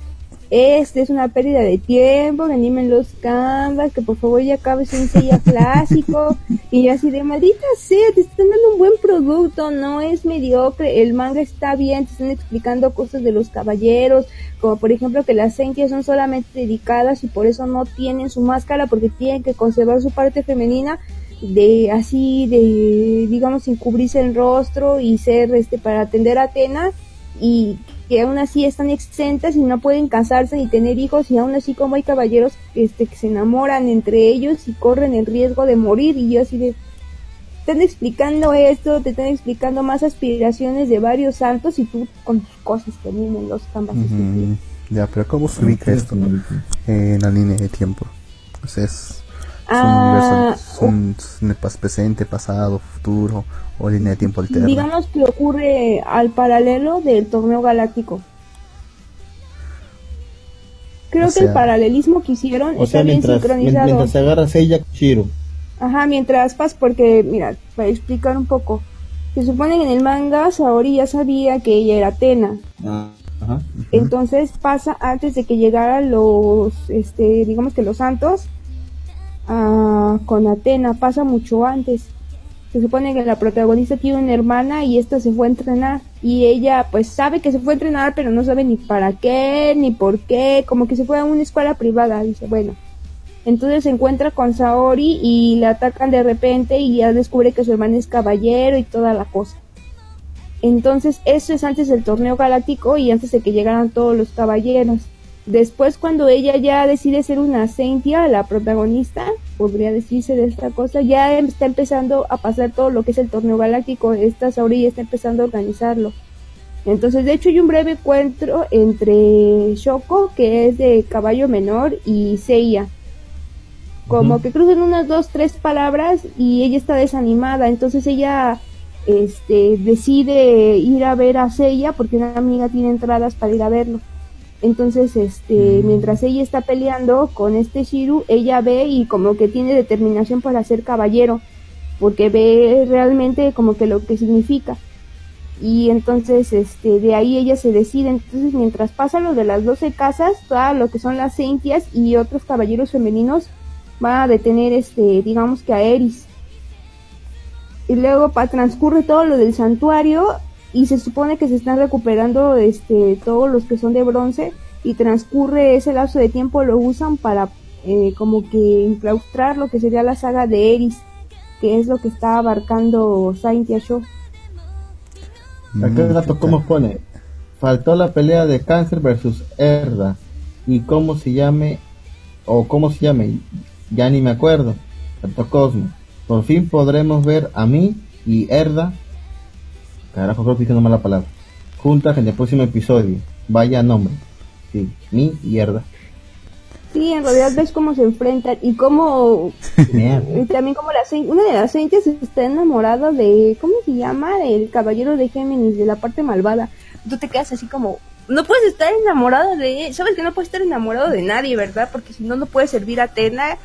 este es una pérdida de tiempo, que animen los canvas, que por favor ya acabe un sella clásico. y así de maldita sea, te están dando un buen producto, no es mediocre, el manga está bien, te están explicando cosas de los caballeros, como por ejemplo que las sentias son solamente dedicadas y por eso no tienen su máscara porque tienen que conservar su parte femenina de así de digamos sin cubrirse el rostro y ser este para atender a Atena y que aún así están exentas y no pueden casarse ni tener hijos y aún así como hay caballeros este que se enamoran entre ellos y corren el riesgo de morir y yo así de están explicando esto, te están explicando más aspiraciones de varios santos y tú con tus cosas que vienen los canvas. Ya, pero ¿cómo se ubica esto en la línea de tiempo? Sea, es, es un Ah, universo, es un, presente, pasado, futuro, o línea de tiempo alterna. digamos que ocurre al paralelo del torneo galáctico. Creo O que el paralelismo que hicieron O está sea, bien mientras, sincronizado. mientras se agarra Seiya Shiro. Ajá, mientras pas porque, mira, para explicar un poco, se supone que en el manga Saori ya sabía que ella era Atena. Ajá. Entonces pasa antes de que llegaran los, este, digamos que los santos ah, con Atena, pasa mucho antes. Se supone que la protagonista tiene una hermana y esta se fue a entrenar y ella pues sabe que se fue a entrenar pero no sabe ni para qué ni por qué, como que se fue a una escuela privada, dice, bueno. Entonces se encuentra con Saori y la atacan de repente y ya descubre que su hermana es caballero y toda la cosa. Entonces eso es antes del torneo galáctico y antes de que llegaran todos los caballeros. Después cuando ella ya decide ser una Saintia, la protagonista, podría decirse de esta cosa, ya está empezando a pasar todo lo que es el torneo galáctico, esta Saori ya está empezando a organizarlo. Entonces, de hecho, hay un breve encuentro entre Shoko, que es de caballo menor, y Seiya. Como que cruzan unas dos, tres palabras y ella está desanimada. Entonces ella este, decide ir a ver a Seiya porque una amiga tiene entradas para ir a verlo. Entonces, este, mientras ella está peleando con este Shiru, ella ve y como que tiene determinación para ser caballero, porque ve realmente como que lo que significa. Y entonces, este, de ahí ella se decide. Entonces, mientras pasa lo de las 12 casas, todo lo que son las Saintias y otros caballeros femeninos van a detener, este, digamos que a Eris. Y luego pa, transcurre todo lo del santuario y se supone que se están recuperando, este, todos los que son de bronce y transcurre ese lapso de tiempo lo usan para eh, como que inclaustrar lo que sería la saga de Eris, que es lo que está abarcando Saintia Show. Acá el Mm, dato, ¿qué ¿cómo pone? Faltó la pelea de Cáncer versus Herda. ¿Y cómo se llame? O cómo se llame, ya ni me acuerdo. Faltó Cosmo. Por fin podremos ver a mí y Herda. Carajo, creo que dije una mala palabra. Juntas en el próximo episodio. Vaya nombre. Sí, mí y Herda. Sí, en realidad ves cómo se enfrentan y cómo y también como la una de las Saintias está enamorada de ¿cómo se llama? del caballero de Géminis de la parte malvada. Tú te quedas así como no puedes estar enamorado de él, sabes que no puedes estar enamorado de nadie, ¿verdad? Porque si no no puedes servir a Atena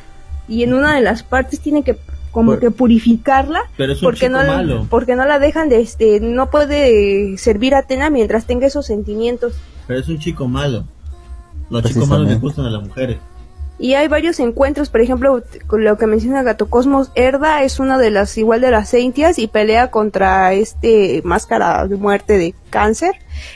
y en una de las partes tiene que como Por- que purificarla Pero es un porque chico no malo. porque no la dejan de este no puede servir a Atena mientras tenga esos sentimientos. Pero es un chico malo. Los chicos malos les gustan a las mujeres. Y hay varios encuentros, por ejemplo, con lo que menciona Gato Cosmos, Herda es una de las igual de las Saintias y pelea contra este máscara de muerte de cáncer.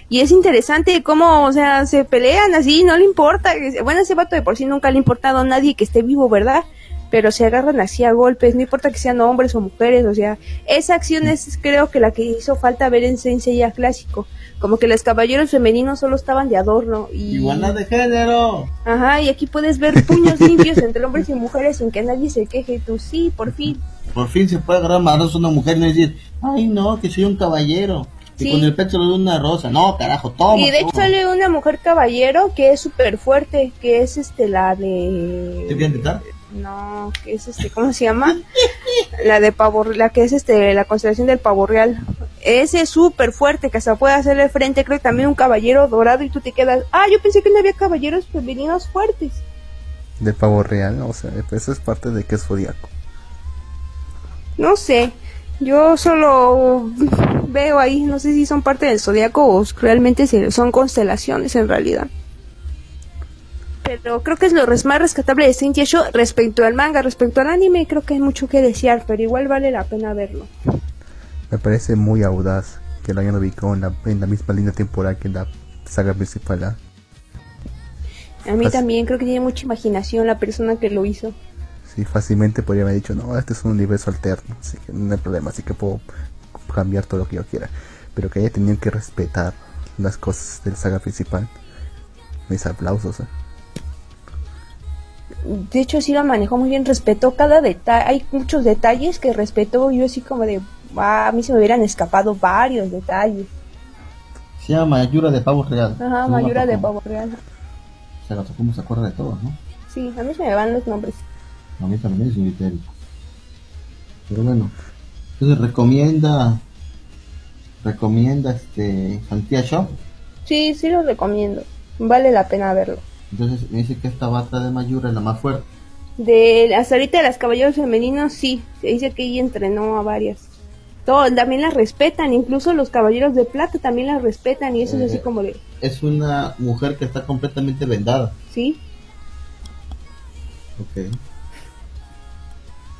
Y es interesante cómo, o sea, se pelean así, no le importa. Bueno, ese vato de por sí nunca le ha importado a nadie que esté vivo, ¿verdad? Pero se agarran así a golpes, no importa que sean hombres o mujeres, o sea, esa acción es creo que la que hizo falta ver en Saint Seiya clásico. Como que los caballeros femeninos solo estaban de adorno y... Igualdad de género. Ajá, y aquí puedes ver puños <laughs> limpios entre hombres y mujeres sin que nadie se queje. Tú sí, por fin. Por fin se puede agarrar madrazos a una mujer y no decir, ay no, que soy un caballero. Y Sí. con el pecho de una rosa. No, carajo, toma. y de hecho toma. sale una mujer caballero que es súper fuerte, que es este la de... ¿Te voy a intentar? No, que es este, ¿cómo se llama? la de pavo, la que es este, la constelación del pavo real. Ese es súper fuerte, que hasta puede hacerle frente, creo que también un caballero dorado y tú te quedas, ah, yo pensé que no había caballeros femeninos fuertes. Del pavo real, o sea, eso es parte de que es zodiaco. No sé, yo solo veo ahí, no sé si son parte del zodiaco o realmente son constelaciones en realidad. Pero creo que es lo más rescatable de Saint Show respecto al manga, respecto al anime, creo que hay mucho que desear, pero igual vale la pena verlo. Me parece muy audaz que lo hayan ubicado en la, en la misma línea temporal que la saga principal. ¿ah? A mí también creo que tiene mucha imaginación la persona que lo hizo. Sí, fácilmente podría haber dicho, no, este es un universo alterno, así que no hay problema, así que puedo cambiar todo lo que yo quiera. Pero que haya tenido que respetar las cosas de la saga principal. Mis aplausos. ¿eh? De hecho, sí lo manejó muy bien, respetó cada detalle. Hay muchos detalles que respetó. Yo así como de, "Ah, a mí se me hubieran escapado varios detalles. Se llama Mayura de Pavo Real. Ajá, Se Mayura de Pavo. Real. Se la tocó, se acuerda de todo, ¿no? Sí, a mí se me van los nombres. A mí también es un criterio. Pero bueno, entonces recomienda, recomienda este Santia Shop. Sí, sí lo recomiendo. Vale la pena verlo. Entonces me dice que esta bata de Mayura es la más fuerte. De hasta ahorita de las caballeros femeninos, sí. Se dice que ella entrenó a varias. Todo, también las respetan, incluso los caballeros de plata también las respetan y eso es Eh. así como de, Es una mujer que está completamente vendada. ¿sí? Ok.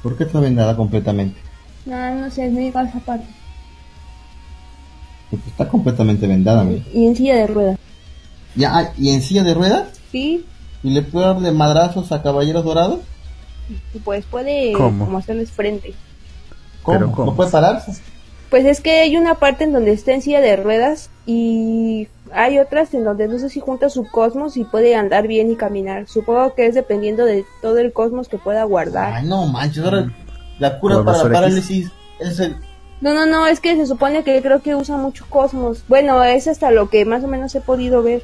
¿Por qué está vendada completamente? No, no sé, no a esa parte. Porque está completamente vendada, amigo. Y en silla de ruedas. Ya, ah, ¿y en silla de ruedas? Sí, ¿Y le puede dar de madrazos a caballeros dorados? pues puede ¿Cómo? como hacerles frente. ¿Cómo? Pero ¿cómo? ¿No puede pararse? Pues es que hay una parte en donde está en silla de ruedas y hay otras en donde no sé si junta su cosmos y puede andar bien y caminar. Supongo que es dependiendo de todo el cosmos que pueda guardar. Ay, no manches, ahora la cura para X. parálisis es el... No, no, no, es que se supone que creo que usa mucho cosmos. Bueno, es hasta lo que más o menos he podido ver.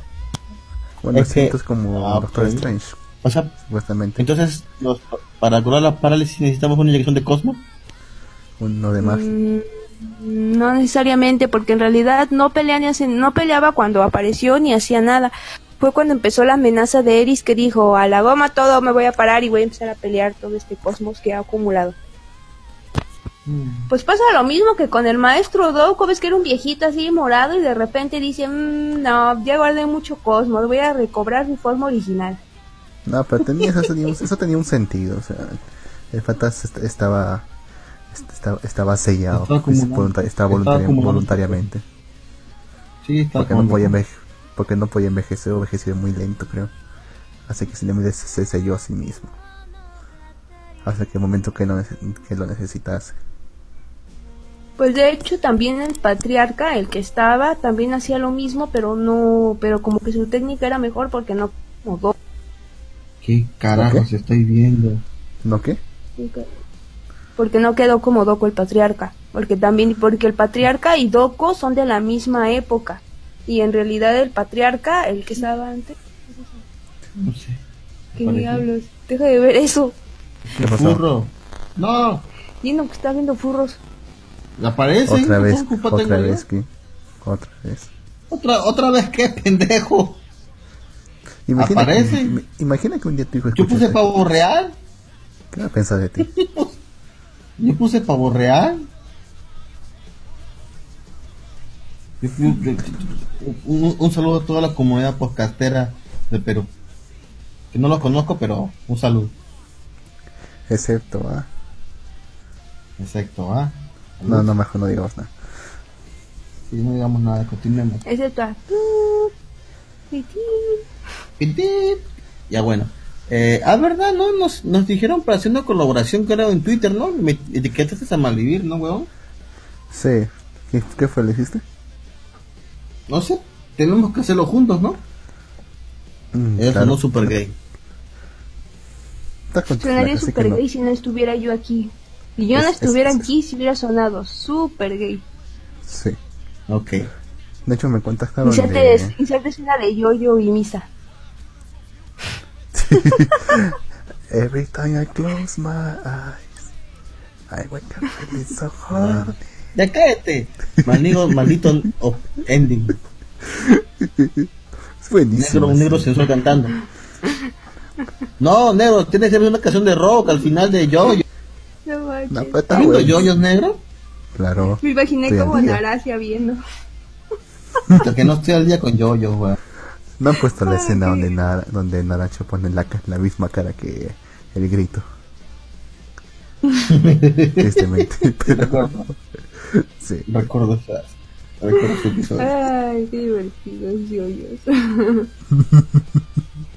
Bueno, Es que- siento es como Ah, Doctor ok. Strange, O sea, supuestamente. entonces, los- para curar la parálisis necesitamos una inyección de cosmos. Uno de magia. Mm, no necesariamente, porque en realidad no pelea ni hace- no peleaba cuando apareció ni hacía nada. Fue cuando empezó la amenaza de Eris que dijo, a la goma todo, me voy a parar y voy a empezar a pelear todo este cosmos que ha acumulado. Pues pasa lo mismo que con el maestro Doko, ves que era un viejito así morado y de repente dice, "Mm, no, ya guardé mucho cosmos, voy a recobrar mi forma original. No, pero tenía, eso, tenía un, eso tenía un sentido. O sea, el Fatas est- estaba, est- estaba, estaba sellado. Estaba voluntariamente. Sí, Porque no, podía enveje- porque no podía envejecer o envejecer muy lento, creo. Así que simplemente se, se selló a sí mismo. Hasta que el momento que, no que lo necesitase. Pues de hecho también el patriarca, el que estaba, también hacía lo mismo, pero no, pero como que su técnica era mejor porque no como. ¿Qué carajos estoy viendo? ¿No qué? porque no quedó como Doko el patriarca, porque también porque el patriarca y Doko son de la misma época y en realidad el patriarca, el que estaba antes, No sé. qué Parece. diablos, deja de ver eso, ¿Qué pasó? Furro. No, Dino que está viendo furros. Aparece. Otra ¿qué vez, otra vez que. Otra vez. Otra, otra vez, qué pendejo. Imagina Aparece. Que, im- imagina que un día tu hijo Yo puse pavo real. ¿Qué va a pensar de ti? <laughs> Yo puse pavo real. Un, un saludo a toda la comunidad podcastera de Perú. Que no lo conozco, pero un saludo. Excepto, ¿ah? Exacto, ¿ah? No, no, mejor no digamos nada. Si no digamos nada, continuemos. Excepto a Pitip. Ya bueno. Eh, ah, verdad, ¿no? Nos, nos dijeron para hacer una colaboración que era en Twitter, ¿no? Me etiquetaste a Malvivir, ¿no, weón? Sí. ¿Qué, qué fue? ¿Le hiciste? No sé. Tenemos que hacerlo juntos, ¿no? Mm, Eso claro. no super gay. Sonaría super no. gay si no estuviera yo aquí. Si yo no Es- es- estuviera es- aquí, si hubiera sonado super gay. Sí. Ok. De hecho, me contactaron Inserte, de... inserte escena de yo-yo y misa. <laughs> Every time I close my eyes, I wake up feeling so horny. Ya cállate. Maldito, maldito op- ending. Es buenísimo. Negro, un negro sensual cantando. No, negro, tienes que ver una canción de rock al final de Yoyo. No manches. No, pero está ¿Estás viendo bueno. Yoyos negro? Claro. Me imaginé Estoy como. Narasia viendo. Hasta que no estoy al día con Yoyo, weón. No han puesto la Ay, escena donde, Nara, donde Naracho pone la, la misma cara que el grito. <laughs> Tristemente. <laughs> Pero, Recuerdo, sí. recuerdo, esa- recuerdo ese episodio. Ay, qué divertidos yoyos.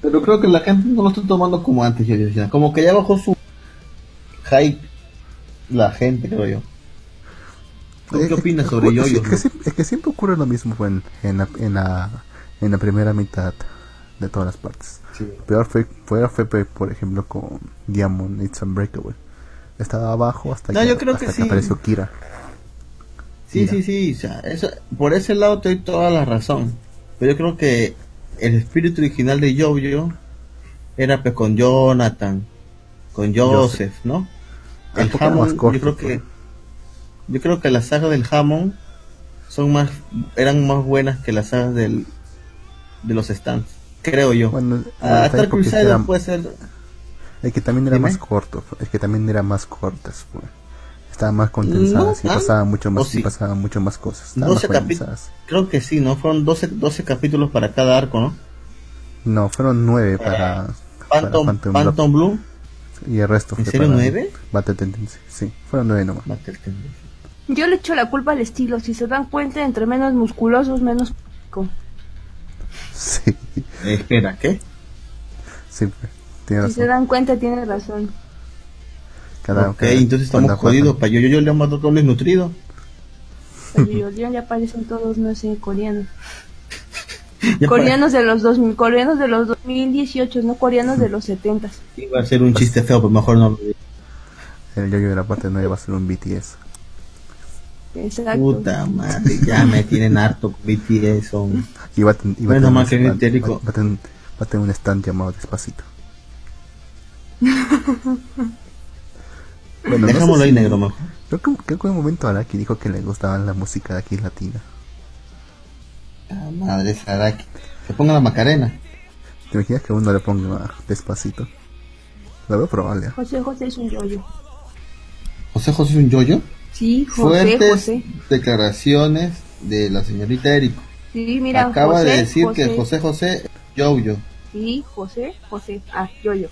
Pero creo que la gente no lo está tomando como antes, yo decía. Como que ya bajó su hype la gente, creo yo. ¿Tú qué opinas sobre yoyos? Es que, siempre, es que siempre ocurre lo mismo en, en, la, en, la, en la primera mitad de todas las partes. Sí. Peor fue, peor fue por ejemplo, con Diamond It's Unbreakable. Estaba abajo hasta, No, que, yo creo hasta que que, sí. apareció Kira. Sí, Mira. sí, sí, o sea, eso, por ese lado te doy toda la razón. Pero yo creo que el espíritu original de Jojo era pues con Jonathan, con Joseph, ¿no? El Hammond, corto, yo creo que yo creo que las sagas del Hammond son más eran más buenas que las sagas del de los stands, creo yo. Bueno, Ah, porque Crusader era- puede ser Es que también era Dime. más corto, es que también era más cortas, pues. Estaban más condensadas No, y pasaban mucho más, sí. y pasaban mucho más cosas. Estaban 12 más. Creo que sí, ¿no? Fueron 12, 12 capítulos para cada arco, ¿no? No, fueron nueve para, para Phantom, Phantom Blood. Phantom Blue. Y el resto ¿En fue serio, para nueve? Battle Tendency. Sí, fueron nueve nomás. Battle Tendency. Yo le echo la culpa al estilo. Si se dan cuenta, entre menos musculosos, menos. Sí, espera, ¿qué? sí, pues, tiene Si se razón. dan cuenta, tiene razón. Cada, ok, cada- entonces estamos jodidos. Para yo, yo, yo le mato todo desnutrido. Yo ya aparecen todos, no sé, coreanos. Coreanos de los 2000, coreanos de los 2018, no coreanos de los 70. para- Iba a ser un chiste feo, pero mejor no lo digo. El yo-yo de la parte 9 va a ser un BTS. Exacto. Puta madre, ya me tienen harto con BTS. Son... Y va y va Bueno, tener, va- va a tener- va a tener un stand llamado Despacito. <laughs> Bueno, no sé Dejámoslo ahí si- negro mejor. Creo que, creo que en un momento Araki dijo que le gustaba la música de aquí latina. Ah, madre Saraki. Que ponga la Macarena. ¿Te imaginas que uno le ponga Despacito? Lo veo probable. ¿eh? José José es un yoyo. José José es un yoyo. Sí, José Fuertes José. declaraciones de la señorita Erico. Sí, mira, Acaba José, de decir José. que José José es yoyo. Sí, José José. Ah, yoyo.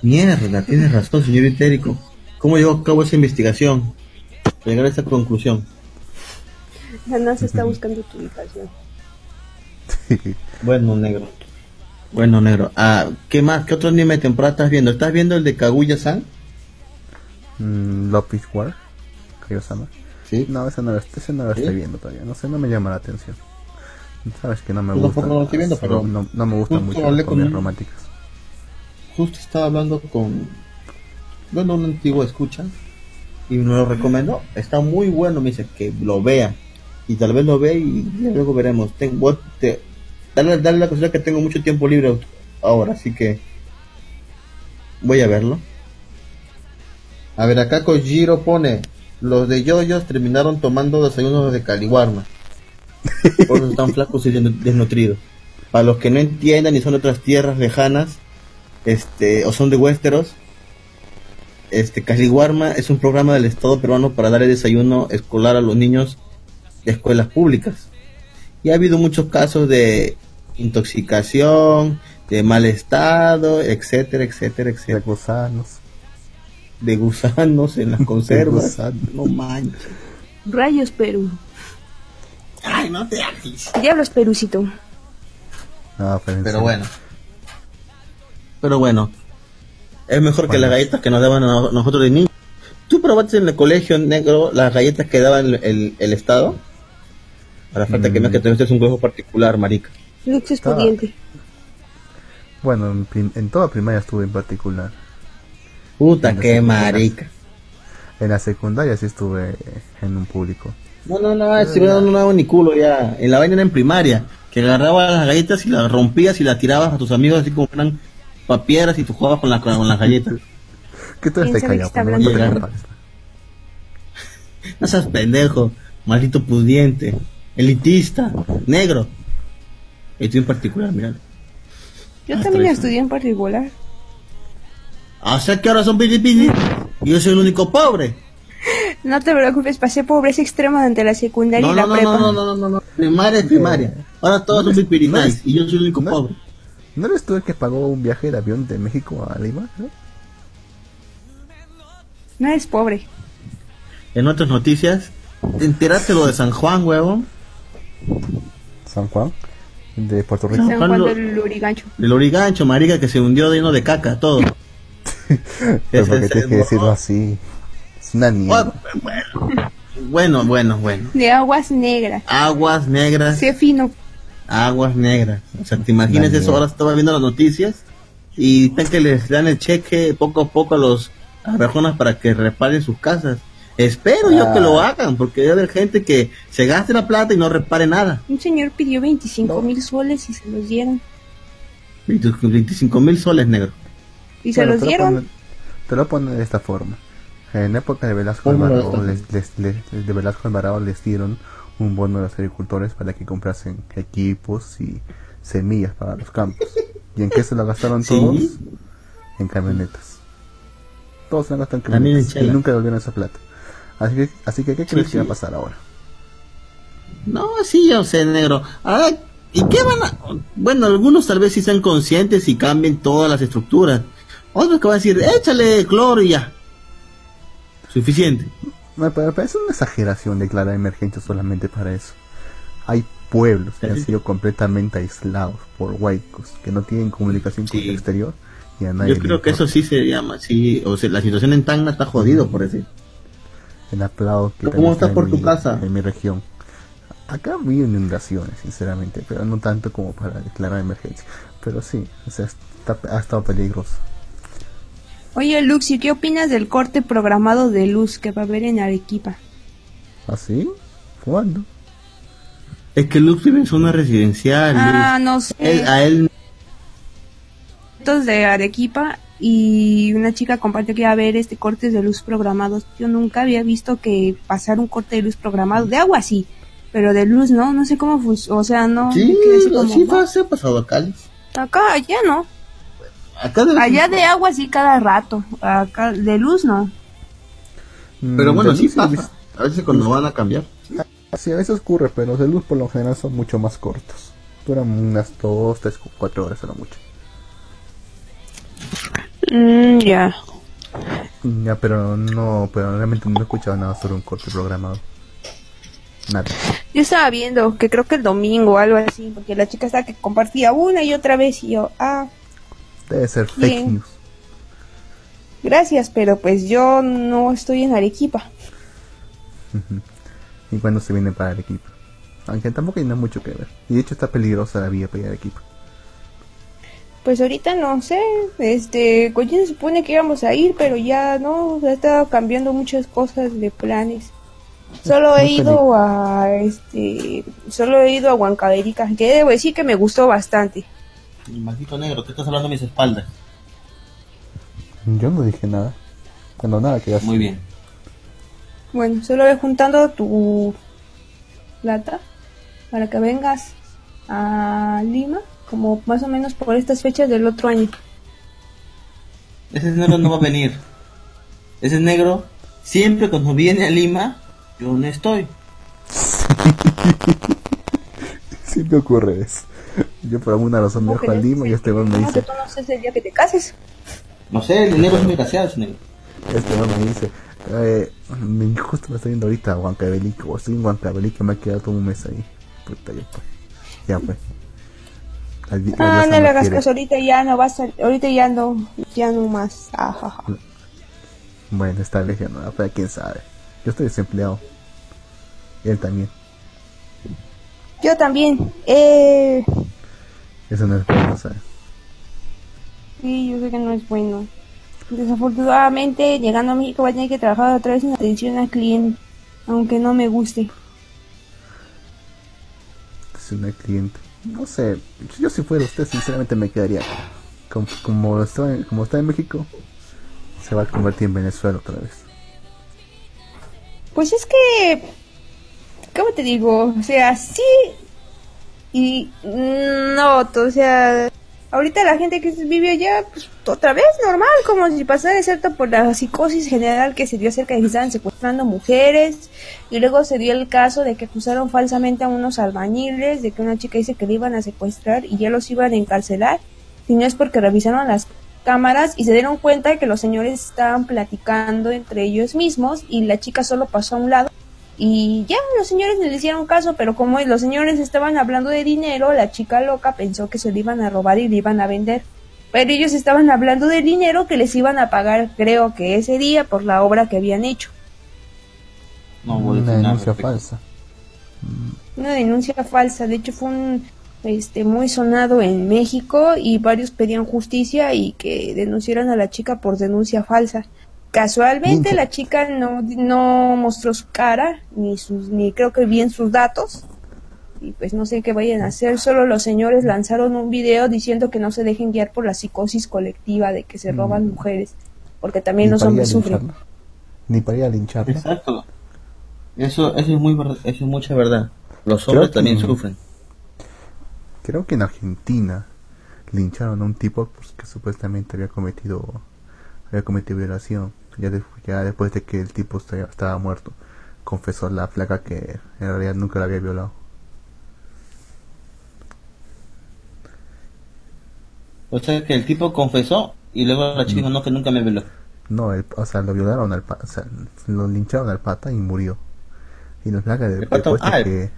Mierda, tienes razón, señorita Erico. ¿Cómo llevó a cabo esa investigación? Para llegar a esa conclusión. La NASA está buscando tu ubicación. <laughs> Bueno, negro. Bueno, negro. Ah, ¿qué más? ¿Qué otro anime de temporada estás viendo? ¿Estás viendo el de Kaguya-san? Mm, Love is War. Kaiosama. Sí. No, ese no, lo- ese no lo ¿Sí? estoy viendo todavía. No sé, no me llama la atención. Sabes que no me gusta. lo estoy viendo, pero no, no me gustan mucho las con comedias un- románticas. Justo estaba hablando con, bueno, un antiguo escucha y me lo recomendó. Está muy bueno, me dice que lo vea. Y tal vez lo ve y ya luego veremos. Tengo, te, dale, dale la cosa que tengo mucho tiempo libre ahora, así que voy a verlo. A ver, acá Kojiro pone, los de yoyos terminaron tomando desayunos de caliwarma. Por <laughs> eso están flacos y desnu- desnutridos. Para los que no entiendan y son de otras tierras lejanas, este, o son de Westeros, este, Caliwarma es un programa del Estado peruano para dar el desayuno escolar a los niños de escuelas públicas. Y ha habido muchos casos de intoxicación, de mal estado, etcétera, etcétera, De etcétera. gusanos. De gusanos en las <laughs> conservas. no manches. Rayos Perú. Ay, no te hagas. Diablos Perucito. No, pero, en Pero bueno. Pero bueno. Es mejor que las galletas que nos daban a nosotros de niños. ¿Tú probaste en el colegio negro las galletas que daba el, el, el Estado? Para falta que Mm. más que tuviste un colegio particular, marica. Lux Expediente. Bueno, en, prim- en toda primaria estuve en particular. Puta, qué marica. En la secundaria sí estuve en un público. No, no, no, si no, no hago ni culo ya. En la vaina era en primaria. Que agarrabas las galletas y las rompías y las tirabas a tus amigos así como fueran papieras y tú jugabas con, la, con las galletas. <laughs> ¿Qué tal ¿Quién te sabe qué callado? no te. <laughs> No seas pendejo, maldito pudiente, elitista, negro. Y tú en particular, mira. Yo Ah, también estudié en particular. O sea que ahora son pili pili. Y yo soy el único pobre. <laughs> No te preocupes, pasé pobreza extrema durante la secundaria No, y la no, no, prepa. no, no, no, no, no. Primaria es primaria. Ahora todos son pipirinais y yo soy el único no- pobre. ¿No eres tú el que pagó un viaje de avión de México a Lima? ¿no? No eres pobre. En otras noticias, ¿te enteraste lo de San Juan, huevón? San Juan, de Puerto Rico. San Juan del Lurigancho. El origancho, marica, que se hundió lleno de caca, todo. <laughs> Pero porque tienes que decirlo así. Es una niña. Bueno, bueno, bueno. De aguas negras. Aguas negras. Sé fino. aguas negras. O sea, te imaginas eso, ahora estaba viendo las noticias y están que les dan el cheque poco a poco a los a personas para que reparen sus casas. Espero yo que lo Ah. hagan, porque debe haber gente que se gaste la plata y no repare nada. Un señor pidió 25 mil soles y se los dieron. 25 mil soles negros. Y se Bueno, los te lo dieron. ponen- te lo ponen de esta forma. En época de Velasco ¿Cómo lo Alvarado, les, les- les- de Velasco Alvarado les dieron un bono a los agricultores para que comprasen equipos y semillas para los campos. ¿Y en qué se lo gastaron <laughs> Sí. todos? En camionetas. Todos se lo gastaron en camionetas y nunca devolvieron esa plata. Así que, así que ¿qué crees Sí, que va a pasar ahora? No, sí, yo sé, negro. Ah, ¿Y qué van a...? Bueno, algunos tal vez sí sean conscientes y cambien todas las estructuras. Otros que van a decir, échale cloro y ya. Suficiente. Me parece una exageración declarar emergencia solamente para eso. Hay pueblos que han sido completamente aislados por huaicos, que no tienen comunicación con el exterior y a nadie Yo creo que eso sí se llama, sí, o sea, la situación en Tacna está jodido por decir. El aplauso que ¿Cómo estás está por en tu mi- casa? En mi región. Acá vi inundaciones, sinceramente, pero no tanto como para declarar emergencia. Pero sí, o sea, está- ha estado peligroso. Oye, Luxi, ¿qué opinas del corte programado de luz que va a haber en Arequipa? ¿Así? ¿Cuándo? Es que Lux vive en zona residencial. Ah, no sé. Él- a él de Arequipa y una chica compartió que iba a ver este cortes de luz programados. Yo nunca había visto que pasar un corte de luz programado. De agua sí, pero de luz no, no sé cómo funciona. O sea, no. Sí, como, sí ¿no? pasa, ha pasado acá. Luz. Acá, allá no. Acá de Allá de agua sí cada rato. Acá de luz no. Pero Mm, bueno, de sí pasa. A veces cuando van a cambiar. Sí, a veces ocurre, pero los de luz por lo general son mucho más cortos. Duran unas 2, 3, 4 horas a lo mucho. Mm, ya. Ya, pero no, pero realmente no he escuchado nada sobre un corte programado. Nada. Yo estaba viendo que creo que el domingo o algo así, porque la chica estaba que compartía una y otra vez y yo, ah, Debe ser fake Bien. news. gracias, pero pues yo no estoy en Arequipa. ¿Y cuándo se viene para Arequipa? Aunque tampoco hay nada mucho que ver. Y de hecho está peligrosa la vía para Arequipa. Pues ahorita no sé, este, con quién se supone que íbamos a ir, pero ya no, se ha estado cambiando muchas cosas de planes. Solo he ido a, este, solo he ido a Huancavelica, que debo decir que me gustó bastante. Maldito negro, ¿qué estás hablando a mis espaldas? Yo no dije nada. Cuando nada que hacer. Muy bien. Bueno, solo ve juntando tu plata para que vengas a Lima, como más o menos por estas fechas del otro año. Ese negro no va a venir. Ese negro, siempre cuando viene a Lima, yo no estoy. <laughs> Siempre ocurre eso. Yo por alguna razón ¿Cómo viajo a? Lima y este hombre me ¿Cómo que dice, tú no sabes el día que te cases? No sé, el negro es muy graciado, ese negro. este hombre me dice, eh, me- justo me estoy yendo ahorita a Huancavelica, o estoy en Huancavelica, me ha quedado todo un mes ahí. Puta, ya pues. Ya pues. La di- la Ah, no le hagas caso, ahorita ya no vas a, ahorita ya no, ya no más. Ah, ja, ja. Bueno, ya no, pero quién sabe. Yo estoy desempleado. Él también. Yo también, eh, Eso no es bueno, ¿sabes? sí, yo sé que no es bueno. Desafortunadamente, llegando a México voy a tener que trabajar otra vez en atención al cliente, aunque no me guste. No hay cliente. No sé, yo si fuera usted, sinceramente me quedaría. Como, como, está, en- como está en México, se va a convertir en Venezuela otra vez. Pues es que, ¿cómo te digo? O sea, sí y no, o sea, ahorita la gente que vive allá, pues otra vez normal, como si pasara, excepto por la psicosis general que se dio acerca de que estaban secuestrando mujeres, y luego se dio el caso de que acusaron falsamente a unos albañiles, de que una chica dice que le iban a secuestrar y ya los iban a encarcelar, y no es porque revisaron las cámaras y se dieron cuenta de que los señores estaban platicando entre ellos mismos y la chica solo pasó a un lado y ya los señores le hicieron caso, pero como los señores estaban hablando de dinero, la chica loca pensó que se lo iban a robar y le iban a vender. Pero ellos estaban hablando de dinero que les iban a pagar, creo que ese día, por la obra que habían hecho. No a Una denuncia falsa. Una denuncia falsa, de hecho fue un este muy sonado en México y varios pedían justicia y que denunciaran a la chica por denuncia falsa. Casualmente la chica no, no mostró su cara ni sus ni creo que bien sus datos y pues no sé qué vayan a hacer, solo los señores lanzaron un video diciendo que no se dejen guiar por la psicosis colectiva de que se roban mujeres, porque también Ni los hombres sufren. Ni para ir a lincharla. Exacto. Eso, eso es muy eso es mucha verdad. Los hombres que- también sufren. Creo que en Argentina lincharon a un tipo pues, que supuestamente había cometido había cometido violación. Ya, de- ya después de que el tipo estaba, muerto, confesó la flaca que en realidad nunca la había violado. O sea que el tipo confesó y luego la chica dijo no que nunca me violó. No, el- o sea, lo violaron al pata, o sea, lo lincharon al pata y murió. Y la flaca de, después de ah, que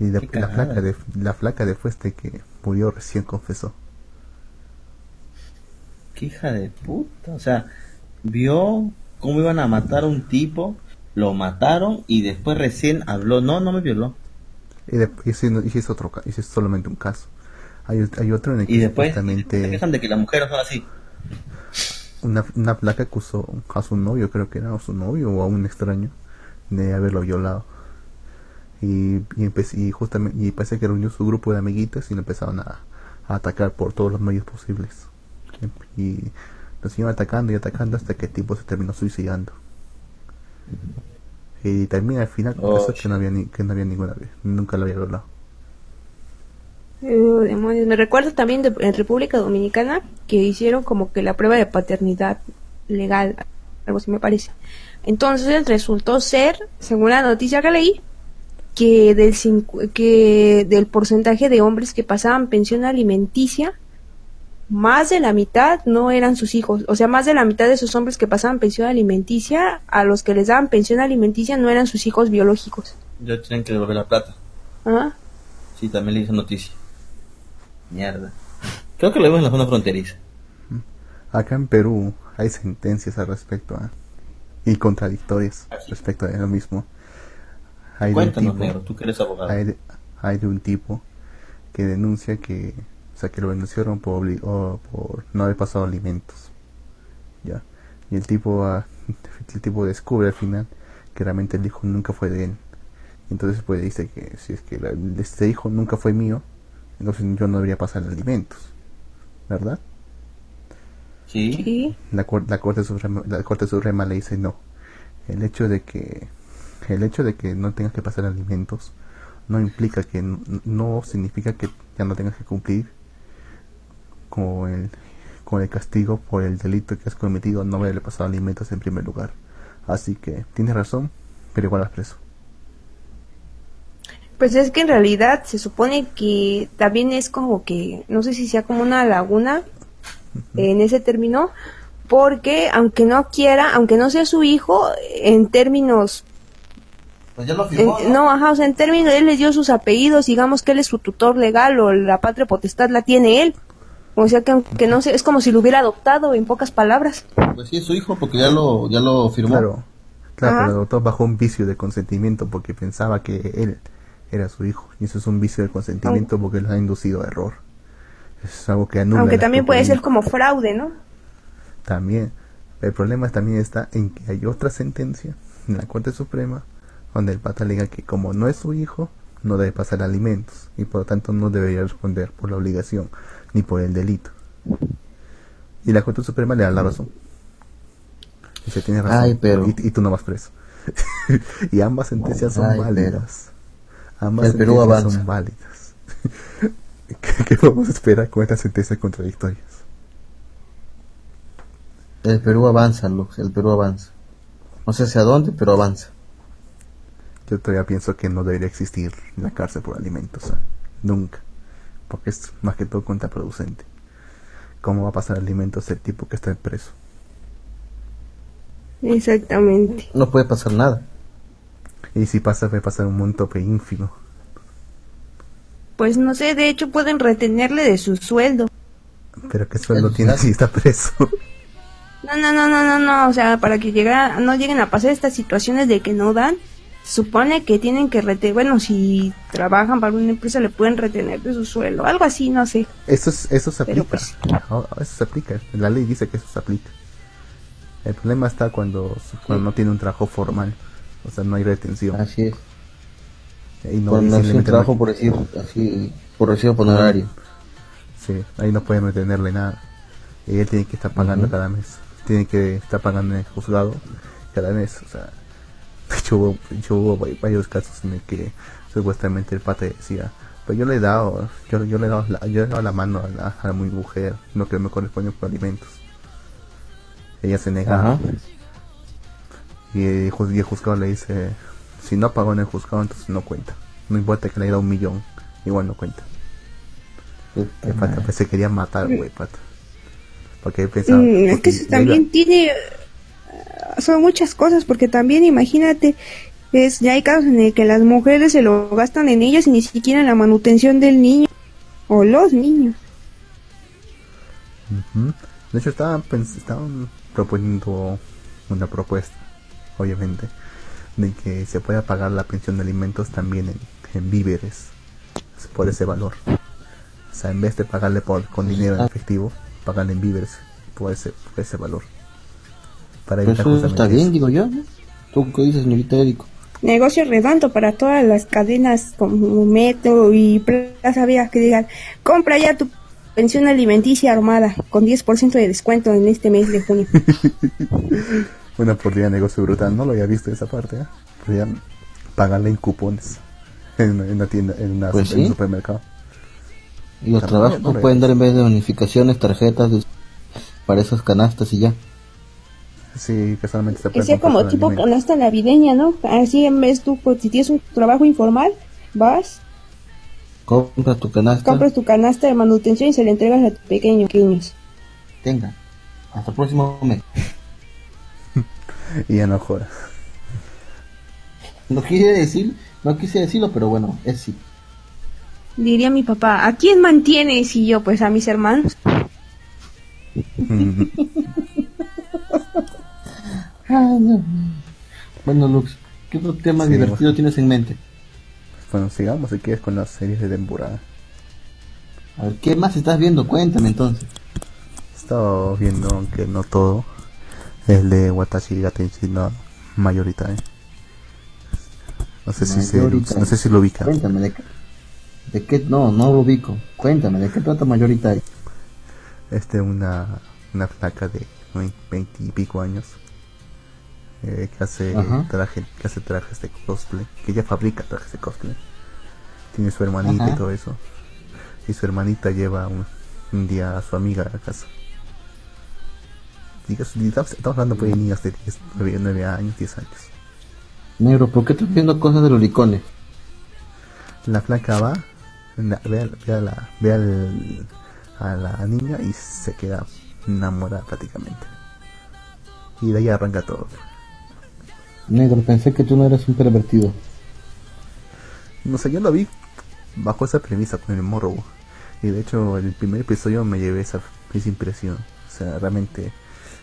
y de- la flaca de la flaca después de que murió recién confesó. Qué hija de puta. O sea, vio ¿Cómo iban a matar a un tipo? Lo mataron y después recién habló, no, no me violó. Y, de, y ese, no- y ese es otro ese es solamente un caso. Hay, hay otro en el que Y después se supuestamente quejan de que las mujeres son así. una, una placa acusó a su novio, creo que era a su novio o a un extraño, de haberlo violado. Y, y, y justamente y parece que reunió su grupo de amiguitas y lo empezaron a, a atacar por todos los medios posibles. Y los iban atacando y atacando hasta que el tipo se terminó suicidando. Y también al final Oh, confesó que no había ni, que no había ninguna vez, nunca lo había. Eh, demonios. Me recuerdo también de, en República Dominicana que hicieron como que la prueba de paternidad legal, algo así me parece. Entonces resultó ser, según la noticia que leí, que del, que del porcentaje de hombres que pasaban pensión alimenticia, más de la mitad no eran sus hijos. O sea, más de la mitad de esos hombres que pasaban pensión alimenticia, a los que les daban pensión alimenticia no eran sus hijos biológicos. Ya tienen que devolver la plata. ¿Ah? Sí, también le hice noticia. Mierda. Creo que lo vemos en la zona fronteriza. Acá en Perú hay sentencias al respecto ¿ah? y contradictorias Aquí. respecto a lo mismo. Hay de un Cuéntanos, tipo- negro, tú que eres abogado. hay de, hay de un tipo que denuncia que, o sea, que lo denunciaron por, obli- o por no haber pasado alimentos. Ya. Y el tipo, ah, <laughs> el tipo descubre al final que realmente el hijo nunca fue de él. Entonces pues dice que si es que la- este hijo nunca fue mío, entonces yo no debería pasar alimentos. ¿Verdad? Sí. La, la corte suprema la corte suprema le dice no el hecho de que el hecho de que no tengas que pasar alimentos no implica que n- no significa que ya no tengas que cumplir con el con el castigo por el delito que has cometido no haberle pasado alimentos en primer lugar. Así que tienes razón pero igual vas preso. Pues es que en realidad se supone que también es como que, no sé si sea como una laguna en ese término, porque aunque no quiera, aunque no sea su hijo, en términos, Pues ya lo en- no, ajá, o sea, en términos, él le dio sus apellidos, digamos que él es su tutor legal o la patria potestad la tiene él. O sea que aunque no sé, es como si lo hubiera adoptado en pocas palabras. Pues sí, es su hijo porque ya lo, ya lo firmó. claro claro Ajá. pero lo adoptó bajo un vicio de consentimiento porque pensaba que él era su hijo y eso es un vicio de consentimiento porque lo ha inducido a error es algo que anula Aunque también puede ser como fraude, ¿no? También. El problema también está en que hay otra sentencia en la Corte Suprema donde el pata alega que como no es su hijo, no debe pasar alimentos y por lo tanto no debería responder por la obligación ni por el delito. Y la Corte Suprema le da la razón. Y se tiene razón. Ay, pero- y, y tú no vas preso. <laughs> y ambas sentencias son Ay, válidas. Ambas El Perú sentencias avanza. son válidas. <laughs> ¿Qué, ¿Qué podemos esperar con estas sentencias contradictorias? El Perú avanza, Lux, el Perú avanza. No sé hacia dónde, pero avanza. Yo todavía pienso que no debería existir la cárcel por alimentos. ¿sabes? Nunca. Porque es más que todo contraproducente. ¿Cómo va a pasar alimentos el tipo que está preso? Exactamente. No puede pasar nada. Y si pasa, puede pasar un monto pe ínfimo. Pues no sé, de hecho pueden retenerle de su sueldo. Pero ¿qué sueldo tiene si está preso? <laughs> No, no, no, no, no, no, o sea, para que llegara, no lleguen a pasar estas situaciones de que no dan, supone que tienen que retener, bueno, si trabajan para una empresa le pueden retener de su sueldo, algo así, no sé. Eso, es- eso se Pero aplica. pues- Eso se aplica. La ley dice que eso se aplica. El problema está cuando, cuando no tiene un trabajo formal. O sea, no hay retención. Así es. Ahí no, Por un no- trabajo por decir, así, por recibo honorario. Sí, ahí no pueden retenerle nada. Y él tiene que estar pagando cada mes. Tiene que estar pagando en el juzgado cada mes. O sea, <laughs> de hecho hubo, hecho, hubo va- varios casos en el que supuestamente el pata decía, pues yo le he dado, yo, yo le he dado la, yo le he dado la mano a la, a mi mujer, no que me corresponde por alimentos. Ella se negaba. Ajá. Y el, juz- y el juzgado le dice, si no pagó en el juzgado, entonces no cuenta. No importa que le haya dado un millón, igual no cuenta. El pata pues, se quería matar, güey, pata. Porque él pensaba... Mm, es que eso también tiene, son muchas cosas, porque también imagínate, es ya hay casos en el que las mujeres se lo gastan en ellas y ni siquiera en la manutención del niño o los niños. Ujú. De hecho, estaban, pens- estaban proponiendo una propuesta, obviamente, de que se pueda pagar la pensión de alimentos también en, en víveres, por ese valor. O sea, en vez de pagarle por, con dinero en efectivo, pagarle en víveres por ese, por ese valor. Para Pero evitar eso está bien, eso. digo yo. ¿no? ¿Tú qué dices, señorita Erico? Negocio redondo para todas las cadenas como Metro y Plaza Vía que digan, compra ya tu pensión alimenticia armada con 10% de descuento en este mes de junio. <laughs> Una oportunidad de negocio brutal, no lo había visto esa parte, ¿eh? Podrían pagarle en cupones <laughs> en, en una tienda, en, una, Pues en un sí. supermercado. Y los También, trabajos pueden dar en vez de bonificaciones, tarjetas de- para esas canastas y ya. Sí, que solamente se Que sea como tipo canasta navideña, ¿no? Así en vez tú, pues, si tienes un trabajo informal, vas, Compra tu canasta. compras tu canasta de manutención y se la entregas a tus pequeños pequeños. Tenga. Hasta el próximo mes. <laughs> Y ya no jodas. No quise decir, no quise decirlo, pero bueno, es sí. Diría mi papá, ¿a quién mantienes? Y yo, pues a mis hermanos. <laughs> <laughs> Bueno, Lux, ¿qué otro tema Sí, divertido tienes en mente? bueno, sigamos si quieres con las series de temporada. A ver, ¿qué más estás viendo? Cuéntame entonces. He estado viendo, aunque no todo, el de Watashi Gatenshi no Mayorita. ¿eh? No sé si se, no sé si lo ubica. Cuéntame, ¿de qué? ¿De qué? No, no lo ubico. Cuéntame, ¿de qué trata Mayorita? Este una una flaca de veinte y pico años eh, que hace Ajá. traje, que hace trajes de cosplay, que ella fabrica trajes de cosplay. Tiene su hermanita Ajá. y todo eso. Y su hermanita lleva un, un día a su amiga a la casa. Digas, estamos hablando pues, de niñas de 10, 9, 9 años, 10 años. Negro, ¿por qué estás viendo cosas de los licones? La flaca va, ve, ve a, la, ve al- a la niña y se queda enamorada prácticamente. Y de ahí arranca todo. Negro, pensé que tú no eras un pervertido. No sé, yo lo vi bajo esa premisa con el morbo. Y de hecho, el primer episodio me llevé esa, esa impresión. O sea, realmente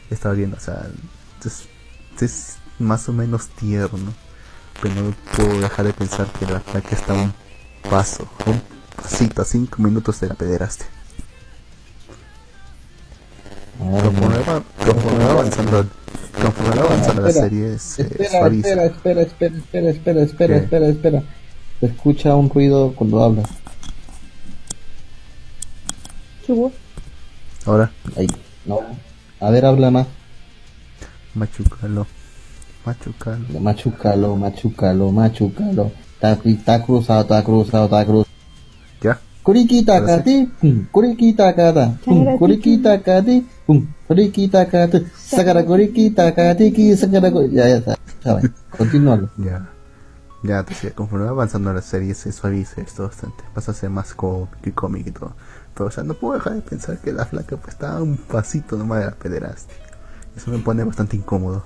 estaba viendo, o sea, es, es más o menos tierno. Pero no puedo dejar de pensar que la flaca está un paso, un pasito, a cinco minutos de la va, conforme va avanzando, conforme avanzando la Espera, serie, se Espera, espera, espera, espera, espera, espera, espera, ¿Qué? espera, espera. Se escucha un ruido cuando hablas. Subo. Ahora, Ahí. No. A ver, habla más. machucalo, machucalo. Machucalo, machucalo, machucalo. Está, está cruzado, está cruzado, está cruzado. ¿Ya? Kuriquita cati, pum, kuriquita cata, pum, kuriquita cati, pum, kuriquita cati, sacara kuriquita cati, ki, sacara Ya, ya está. Ya. Continúalo. Ya, ya te decía, conforme va avanzando la serie se suaviza esto bastante, pasa a ser más cómic y y todo. Pero o sea, no puedo dejar de pensar que la flaca pues está a un pasito nomás de la pederastia. Eso me pone bastante incómodo.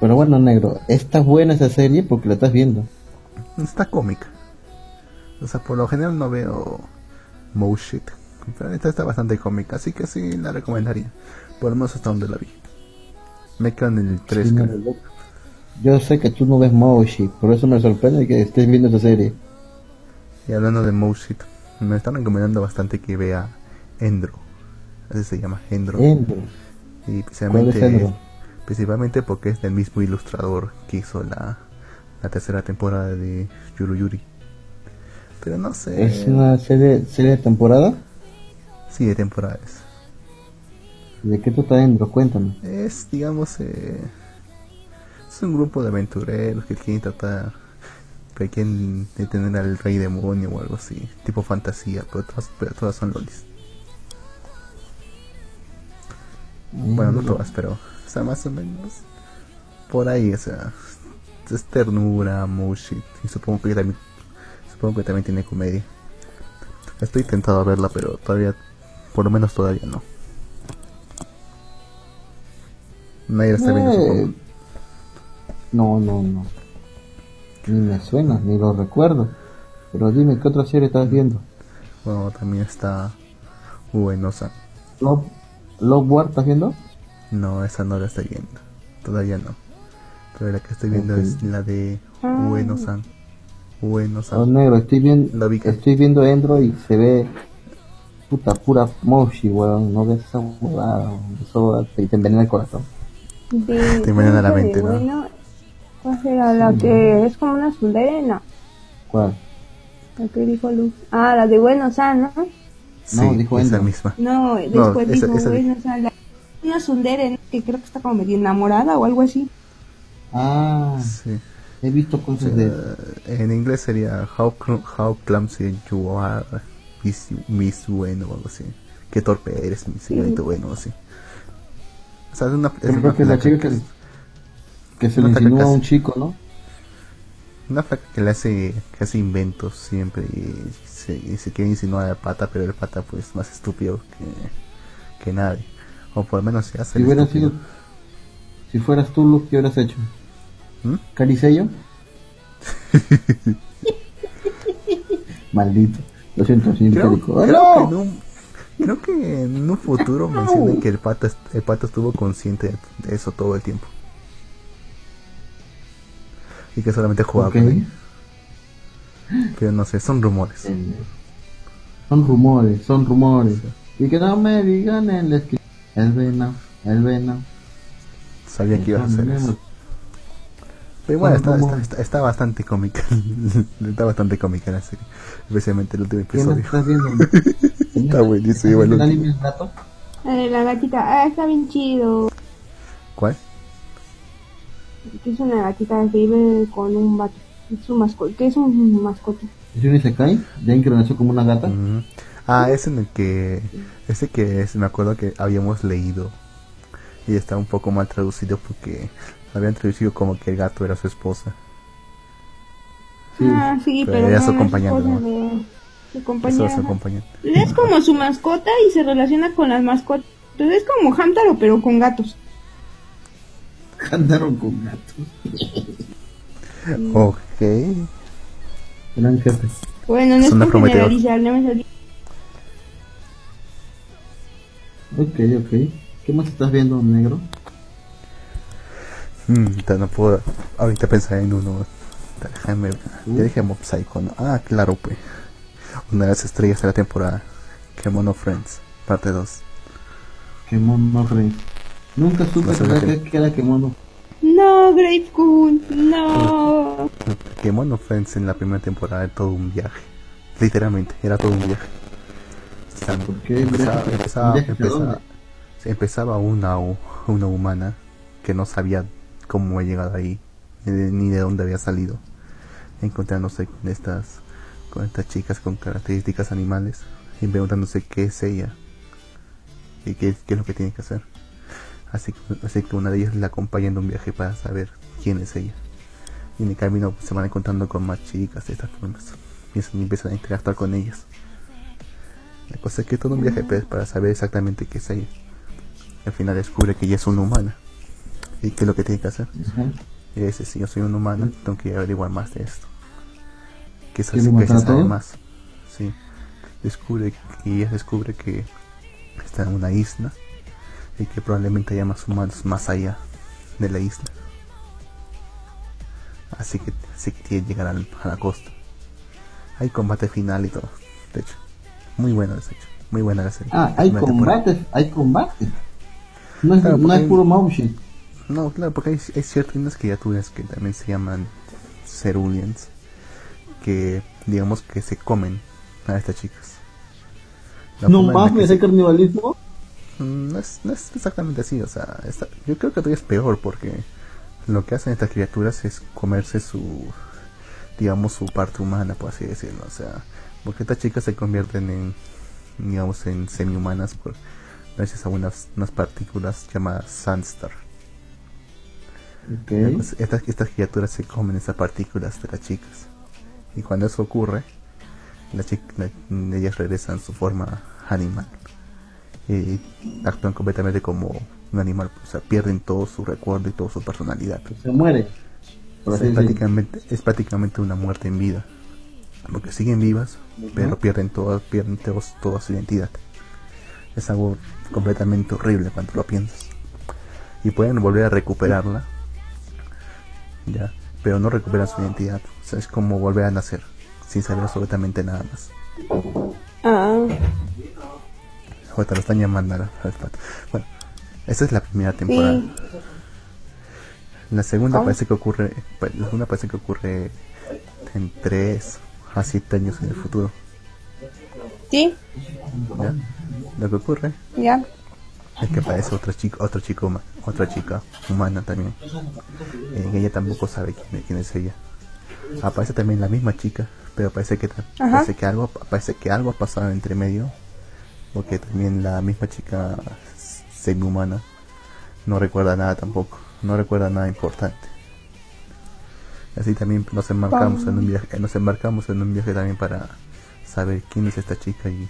Pero bueno, negro, está buena esa serie porque la estás viendo. Está cómica. O sea, por lo general no veo Mo shit. Pero esta está bastante cómica, así que sí la recomendaría. Por lo menos hasta donde la vi. Me quedo en el 3 Sí. Yo sé que tú no ves Moshi, por eso me sorprende que estés viendo esa serie. Y hablando de Moshit, me están recomendando bastante que vea Endro. Así se llama Endro. Endro. Y ¿Cuál es principalmente, Endro? principalmente porque es del mismo ilustrador que hizo la, la tercera temporada de Yuru Yuri. Pero no sé. ¿Es una serie, serie de temporada? Sí, de temporadas. ¿De qué trata Endro? Cuéntame. Es, digamos, eh, es un grupo de aventureros que quieren tratar, que quieren detener al rey demonio o algo así, tipo fantasía, pero todas, pero todas son lolis. Bueno, no todas, pero, o sea, más o menos por ahí, o sea, es ternura, moshi, y supongo que también, supongo que también tiene comedia. Estoy tentado a verla, pero todavía, por lo menos todavía no. Nadie la está viendo, Eh, supongo. No, no, no. Ni me suena, ni lo recuerdo. Pero dime, ¿qué otra serie estás viendo? Bueno, también está Ueno-san. Love, Love War, ¿estás viendo? No, esa no la estoy viendo. Todavía no. Pero la que estoy viendo es la de. Ueno-san. Ueno-san. Oh, negro, estoy viendo, que- estoy viendo Endro y se ve puta pura moshi, weón. No ves esa huevada. Eso te, te envenena el corazón. De, Te envenena la mente, ¿no? bueno, ¿Cuál será la que es como una? No, ¿Cuál? la que dijo Luz. Ah, la de Buenos Aires, ¿no? Sí, No, dijo esa Endo. misma. No, después esa- dijo esa- Buenos Aires. Una sundere ¿no? que creo que está como medio enamorada o algo así. Ah, Sí. He visto cosas de... Eh, en inglés sería How, how clumsy you are, Miss, Miss Bueno o algo así. Qué torpe eres, mi señorito Bueno, así. O sea, es una, es una que es la chica que, se le insinúa a un chico, ¿no? Una flaca que le hace, que hace inventos siempre y se, y se quiere insinuar al pata, pero el pata pues más estúpido que, que nadie. O por lo menos se hace Si el hubieras estúpido. sido... Si fueras tú, Luz, ¿qué hubieras hecho? ¿Mm? ¿Caricello? <laughs> Maldito. Lo siento, señor Creo, Perico. ¡Ah, creo no! que en un, creo que en un futuro mencionan que el pata, el pata estuvo consciente de eso todo el tiempo. Y que solamente jugaba Ok. con ella. Pero no sé, son rumores. Son rumores, son rumores. Y que no me digan el escri- El Venom, el Venom. Sabía que ibas a hacer eso. Pero bueno, está, está, está, está bastante cómica. <laughs> está bastante cómica la serie. Especialmente el último ¿Qué episodio. estás viendo? <laughs> Está buenísimo el ¿El último. anime es gato? La de la gatita, ah, está bien chido. ¿Cuál? Que es una gatita que vive con un vato. Es su mascota, que es un mascota. ¿Es un Isekai? ¿De alguien que nació como una gata? Ujú. Ah, es en el que. Ese que es, me acuerdo que habíamos leído. Y está un poco mal traducido porque lo habían traducido como que el gato era su esposa. Sí. Ah, sí, Pero pero, era su acompañante, esposa ¿no? de- su Eso es acompañante. Es como su mascota y se relaciona con las mascotas. Entonces es como Hamtaro, pero con gatos. Andaron con gatos. Ok. Gran jefe. Bueno, no es por generalizar, no me. Ok, ok. ¿Qué más estás viendo, negro? Mm, ahorita no puedo ahorita pensar en uno. Déjame. Ya dije Mob Psycho, ¿no? Ah, claro, pues. Una de las estrellas de la temporada. Kemono Friends, parte 2. Kemono Rey. Nunca supe No que- era Kemono. No, Grave Kun, no. Kemono Friends en la primera temporada era todo un viaje. Literalmente, era todo un viaje. O sea, ¿Por qué? empezaba, empezaba, ¿Un viaje hacia empezaba- empezaba una, una humana que no sabía cómo había llegado ahí, ni de, ni de dónde había salido, encontrándose con estas, con estas chicas con características animales y preguntándose qué es ella y qué, qué es lo que tiene que hacer. Así que, una de ellas la acompaña en un viaje para saber quién es ella. Y en el camino pues, se van encontrando con más chicas de estas formas. Y empiezan- y empiezan a interactuar con ellas. La cosa es que todo un viaje pues, para saber exactamente qué es ella. Al final descubre que ella es una humana. ¿Y qué es lo que tiene que hacer? Ajá. Y dice, si yo soy un humano, tengo que averiguar más de esto. ¿Quiere sí que se sabe más. Sí. Descubre, y ella descubre que está en una isla y que probablemente haya más humanos más allá de la isla. Así que, así que tiene que llegar al- a la costa. Hay combate final y todo. De hecho, muy buena, de hecho. Muy buena la serie. Ah, hay combate, hay combate. No es, Claro, no es puro motion. No, claro, porque hay, hay ciertas criaturas que también se llaman ceruleans que digamos que se comen a estas chicas. La No mames, hay canibalismo. Mm, no es, no es exactamente así, o sea, está- yo creo que todavía es peor porque lo que hacen estas criaturas es comerse su, digamos, su parte humana, por así decirlo, o sea, porque estas chicas se convierten en, digamos, en semi-humanas por, gracias a unas, unas partículas llamadas Sunstar. Estas, estas criaturas se comen esas partículas de las chicas. Y cuando eso ocurre, la chica, la- ellas regresan a su forma animal. Y actúan completamente como un animal. O sea, pierden todo su recuerdo y toda su personalidad. Se muere. O sea, es, prácticamente, es prácticamente una muerte en vida. Porque siguen vivas, pero pierden, todo, pierden todos- toda su identidad. Es algo completamente horrible cuando lo piensas. Y pueden volver a recuperarla, ya, pero no recuperan su identidad. O sea, es como volver a nacer, sin saber absolutamente nada más. Ah, Ahorita lo están llamando al. Bueno, esa es la primera temporada. sí. La segunda ¿Cómo? parece que ocurre, pa- la segunda parece que ocurre en 3 a 7 años en el futuro. Sí, ¿ya? Lo que ocurre ya. Es que aparece otra chica, otro chico, otra chica humana también. Eh, ella tampoco sabe quién, quién es ella. Aparece también la misma chica, pero parece que Ajá. parece que algo parece que algo ha pasado entre medio, porque también la misma chica semi-humana no recuerda nada tampoco, no recuerda nada importante. Así también nos embarcamos en un viaje, nos embarcamos en un viaje también para saber quién es esta chica y,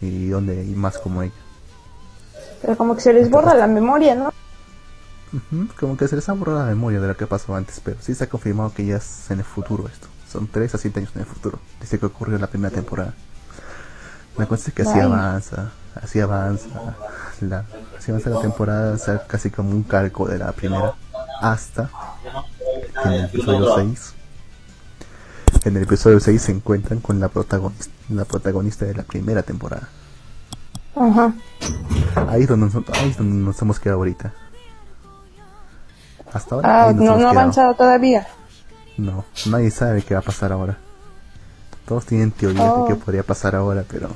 y dónde y más como ella. Pero como que se les borra la memoria, ¿no? Ujú, Como que se les ha borrado la memoria de lo que pasó antes, pero sí se ha confirmado que ya es en el futuro esto. Son 3 a 7 años en el futuro. Dice que ocurrió en la primera temporada. La cosa es que así avanza, así avanza la, así avanza la temporada, o sea, casi como un calco de la primera, hasta en el episodio 6, en el episodio 6 se encuentran con la protagonista, la protagonista de la primera temporada. Ajá. Ahí es donde, nos- ahí es donde nos hemos quedado ahorita. Hasta ahora. Ah, no, ha avanzado todavía. No, nadie sabe qué va a pasar ahora. Todos tienen teorías Oh. de qué podría pasar ahora, pero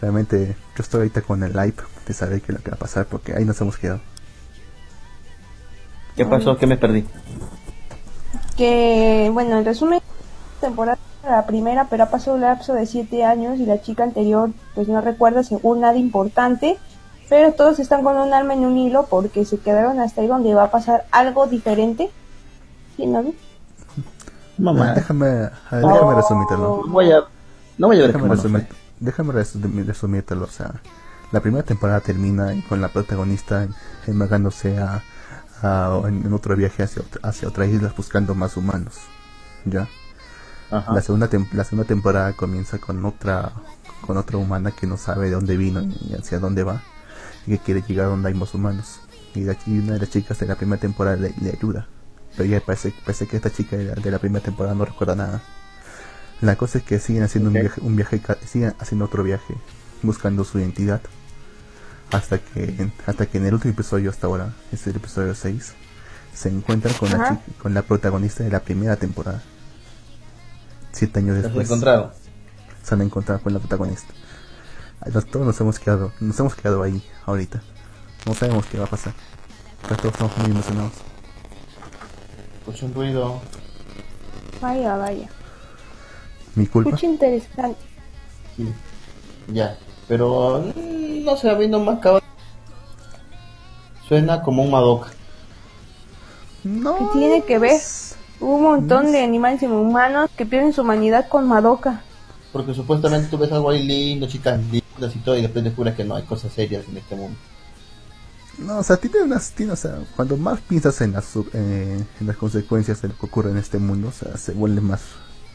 realmente yo estoy ahorita con el hype de saber qué es lo que va a pasar porque ahí nos hemos quedado. ¿Qué pasó? ¿Qué me perdí? Que, bueno, en resumen, temporada la primera, pero ha pasado un lapso de siete años y la chica anterior, pues no recuerda según nada importante, pero todos están con un alma en un hilo porque se quedaron hasta ahí donde va a pasar algo diferente. ¿Sí, no? Mamá. déjame, a ver, déjame resumírtelo. No voy a, no voy a ver Déjame, resumir, déjame resumírtelo. O sea, la primera temporada termina con la protagonista embargándose a, a- en, en otro viaje hacia, hacia otras islas buscando más humanos. ¿Ya? Ajá. La segunda, la segunda temporada comienza con otra con otra humana que no sabe de dónde vino y hacia dónde va y que quiere llegar a donde hay más humanos. Y, la- y una de las chicas de la primera temporada le, le ayuda. Pero ya parece, parece que esta chica de la, de la primera temporada no recuerda nada. La cosa es que siguen haciendo un viaje, un viaje, siguen haciendo otro viaje, buscando su identidad. Hasta que, hasta que en el último episodio hasta ahora, es el episodio 6, se encuentran con la, Ajá. chica- con la protagonista de la primera temporada. Siete años ¿Te has después encontrado? se han encontrado con la protagonista. Nos- Todos nos hemos quedado, nos hemos quedado ahí ahorita. No sabemos qué va a pasar. Pero todos estamos muy emocionados. Escucho un ruido. Vaya, vaya. Mi culpa. Escucha interesante. Sí. Ya. Pero no sé, a mí no me acaba. Suena como un Madoka. No. ¿Qué tiene que ver? Hubo un montón de animales humanos que pierden su humanidad con Madoka. Porque supuestamente tú ves algo ahí lindo, chicas lindas y todo, y después descubres que no hay cosas serias en este mundo. No, o sea, tiene unas, tiene, o sea, cuando más piensas en las, eh, en las consecuencias de lo que ocurre en este mundo, o sea, se vuelve más,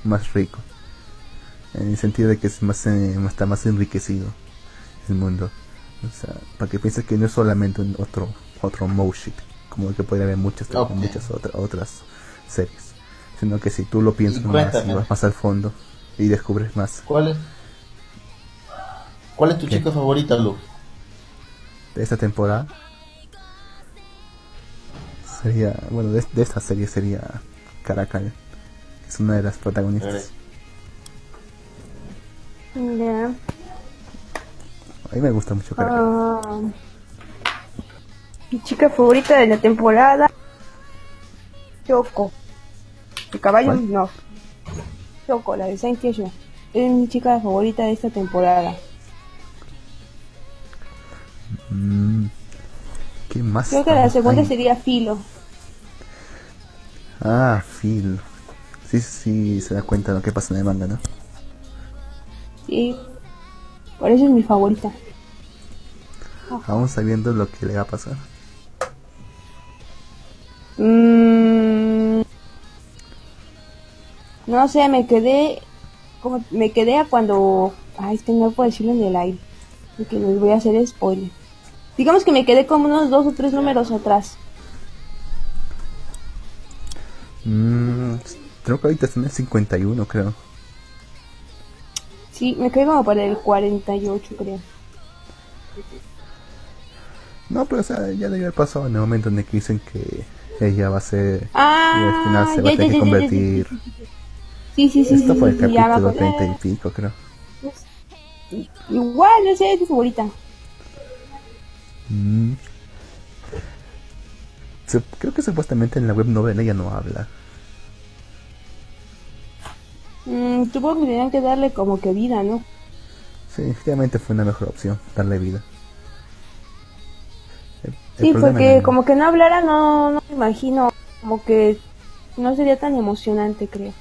más rico. En el sentido de que es más, eh, está más enriquecido el mundo. O sea, para que pienses que no es solamente un otro, otro motion, como el que puede haber muchas, muchas otra- otras series. Sino que si tú lo piensas Y más y vas más al fondo y descubres más ¿Cuál es? ¿Cuál es tu ¿Qué? chica favorita, Lu? de esta temporada, sería, bueno, de, de esta serie sería Caracal, que es una de las protagonistas. A mí me gusta mucho Caracal. Ah, mi chica favorita de la temporada. Choco. ¿El caballo? ¿Cuál? No. Choco, la de Saint Seiya. Es mi chica favorita de esta temporada. Mm, ¿Qué más? Creo que la segunda sería Filo. Ah, Phil. Sí, sí, se da cuenta de lo que pasa en el manga, ¿no? Sí. Por eso es mi favorita. Aún sabiendo lo que le va a pasar. Mm, no sé, me quedé. Como, me quedé a cuando. Ay, es que no puedo decirlo en el aire. porque les voy a hacer spoiler. Digamos que me quedé como unos dos o tres números atrás. Mm, creo que ahorita están en el 51, creo. Sí, me quedé como para el 48, creo. No, pero o sea, ya debe haber pasado en el momento en el que dicen que ella va a ser. Ah, y al final se va a tener que ya, ya, convertir. Sí, sí, sí. Esto sí, fue el capítulo acordé. 30 y pico, creo. Igual, esa es mi favorita. Mm. Creo que supuestamente en la web novela ella no habla. Mm, supongo que tenían que darle como que vida, ¿no? Sí, efectivamente fue una mejor opción, darle vida. El- Sí, porque como que no hablara, no, no me imagino, como que no sería tan emocionante, creo.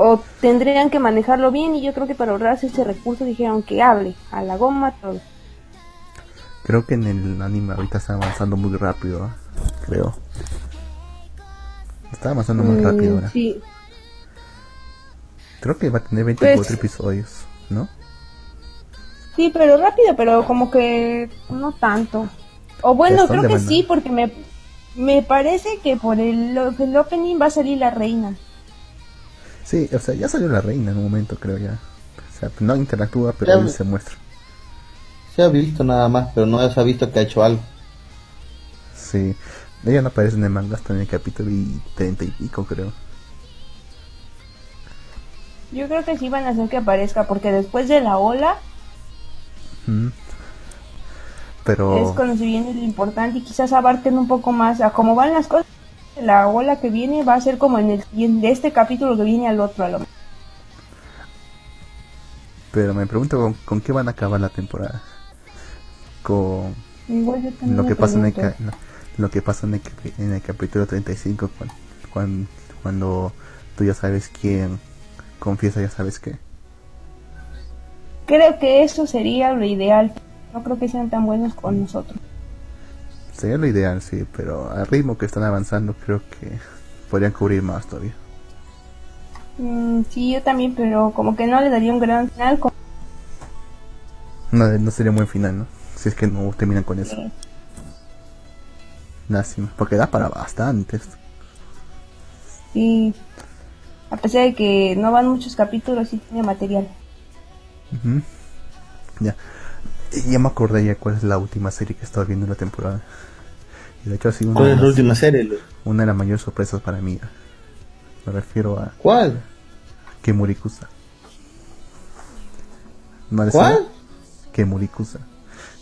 O tendrían que manejarlo bien y yo creo que para ahorrarse ese recurso dijeron que hable, a la goma, todo. Creo que en el anime ahorita está avanzando muy rápido, ¿ah? creo. Está avanzando más Mm, rápido ahora. Sí, Creo que va a tener 24 Pues- episodios, ¿no? sí, pero rápido, pero como que no tanto. O bueno, creo que sí, porque me, me parece que por el, el opening va a salir la reina. Sí, o sea, ya salió la reina en un momento, creo ya. O sea, no interactúa, pero él se muestra. Se ha visto nada más, pero no se ha visto que ha hecho algo. Sí. Ella no aparece en el manga hasta en el capítulo y 30 y pico, creo. Yo creo que sí van a hacer que aparezca, porque después de la ola Mm. Pero... es cuando se viene lo importante y quizás abarquen un poco más a cómo van las cosas. La ola que viene va a ser como en el de este capítulo que viene al otro a lo. Pero me pregunto con, con qué van a acabar la temporada. Con Igual lo que pasa en el, lo que pasa en el, en el capítulo 35 cuando, cuando, cuando tú ya sabes quién confiesa ya sabes qué. Creo que eso sería lo ideal. No creo que sean tan buenos con nosotros. Sería lo ideal, sí, pero al ritmo que están avanzando creo que podrían cubrir más todavía. Mm, sí, yo también, pero como que no le daría un gran final. como- No, no sería un buen final, ¿no? Si es que no terminan con eso. Lástima, porque da para bastantes. Sí, a pesar de que no van muchos capítulos, sí tiene material. Ujú. Ya. Ya me acordé ya cuál es la última serie que estaba viendo en la temporada. De hecho ha sido una, ¿Cuál de es la las- última serie? Lu? una de las mayores sorpresas para mí. Me refiero a ¿Cuál? Kemurikusa. ¿No ¿Cuál? Kemurikusa.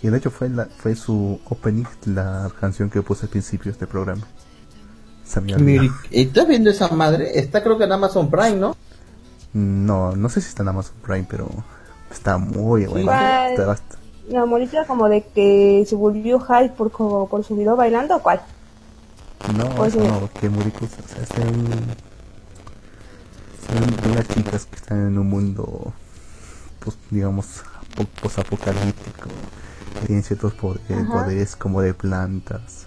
Y de hecho fue la, fue su opening, la canción que puse al principio de este programa. ¿Estás viendo esa madre? Está creo que en Amazon Prime, ¿no? No, no sé si está en Amazon Prime, pero está muy bueno. ¿Cuál? Está bast- La morita como de que se volvió hype por, co- por su video bailando, ¿o ¿cuál? No, no. O sea, es de un- son de unas chicas que están en un mundo, pues, digamos, apo- posapocalíptico. que Tienen ciertos poderes, Ajá. poderes como de plantas.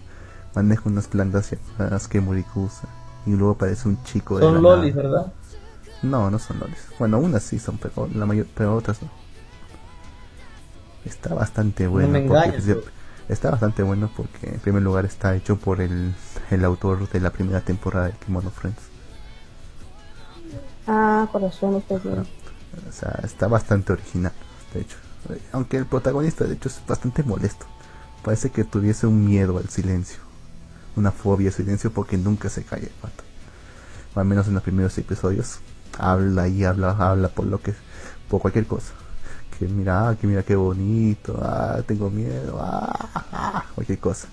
Manejan unas plantas llamadas Kemurikusa. Y luego aparece un chico de Son nada. lolis, ¿verdad? No, no son lolis. Bueno, unas sí son, pero la mayor, pero otras no. Está bastante bueno. me porque, engañes, está bastante bueno porque en primer lugar está hecho por el, el autor de la primera temporada de Kimono Friends. Ah, corazón, ustedes bien. O sea, está bastante original, de hecho. Eh, Aunque el protagonista, de hecho, es bastante molesto. Parece que tuviese un miedo al silencio. Una fobia al silencio porque nunca se calla el pato. O al menos en los primeros episodios. Habla y habla, habla por lo que, por cualquier cosa. Que mira, que mira qué bonito, ah, tengo miedo, ah, ah, <laughs> cualquier cosa.